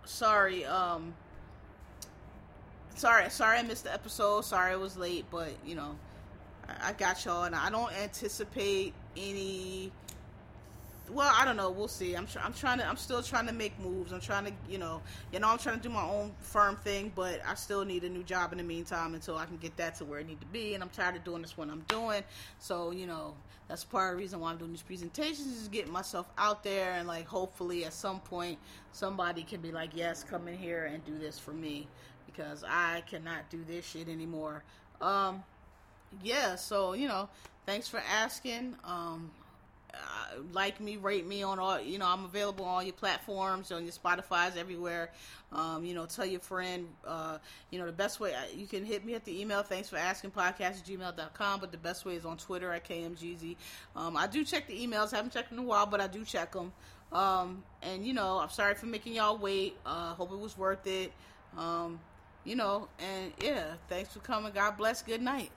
sorry. Um, sorry, sorry I missed the episode. Sorry I was late, but you know, I got y'all, and I don't anticipate any. Well, I don't know. We'll see. I'm I'm trying to. I'm still trying to make moves. I'm trying to, you know, you know, I'm trying to do my own firm thing, but I still need a new job in the meantime until I can get that to where it need to be. And I'm tired of doing this when I'm doing. So, you know, that's part of the reason why I'm doing these presentations is getting myself out there and like hopefully at some point somebody can be like, yes, come in here and do this for me because I cannot do this shit anymore. Um, yeah, so you know, thanks for asking. Um, uh, like me, rate me on all. You know, I'm available on all your platforms, on your Spotify's, everywhere. Um, you know, tell your friend. Uh, you know, the best way you can hit me at the email. Thanks for asking podcast at gmail.com. But the best way is on Twitter at kmgz. Um, I do check the emails. haven't checked in a while, but I do check them. Um, and you know, I'm sorry for making y'all wait. Uh, hope it was worth it. Um, you know, and yeah, thanks for coming. God bless. Good night.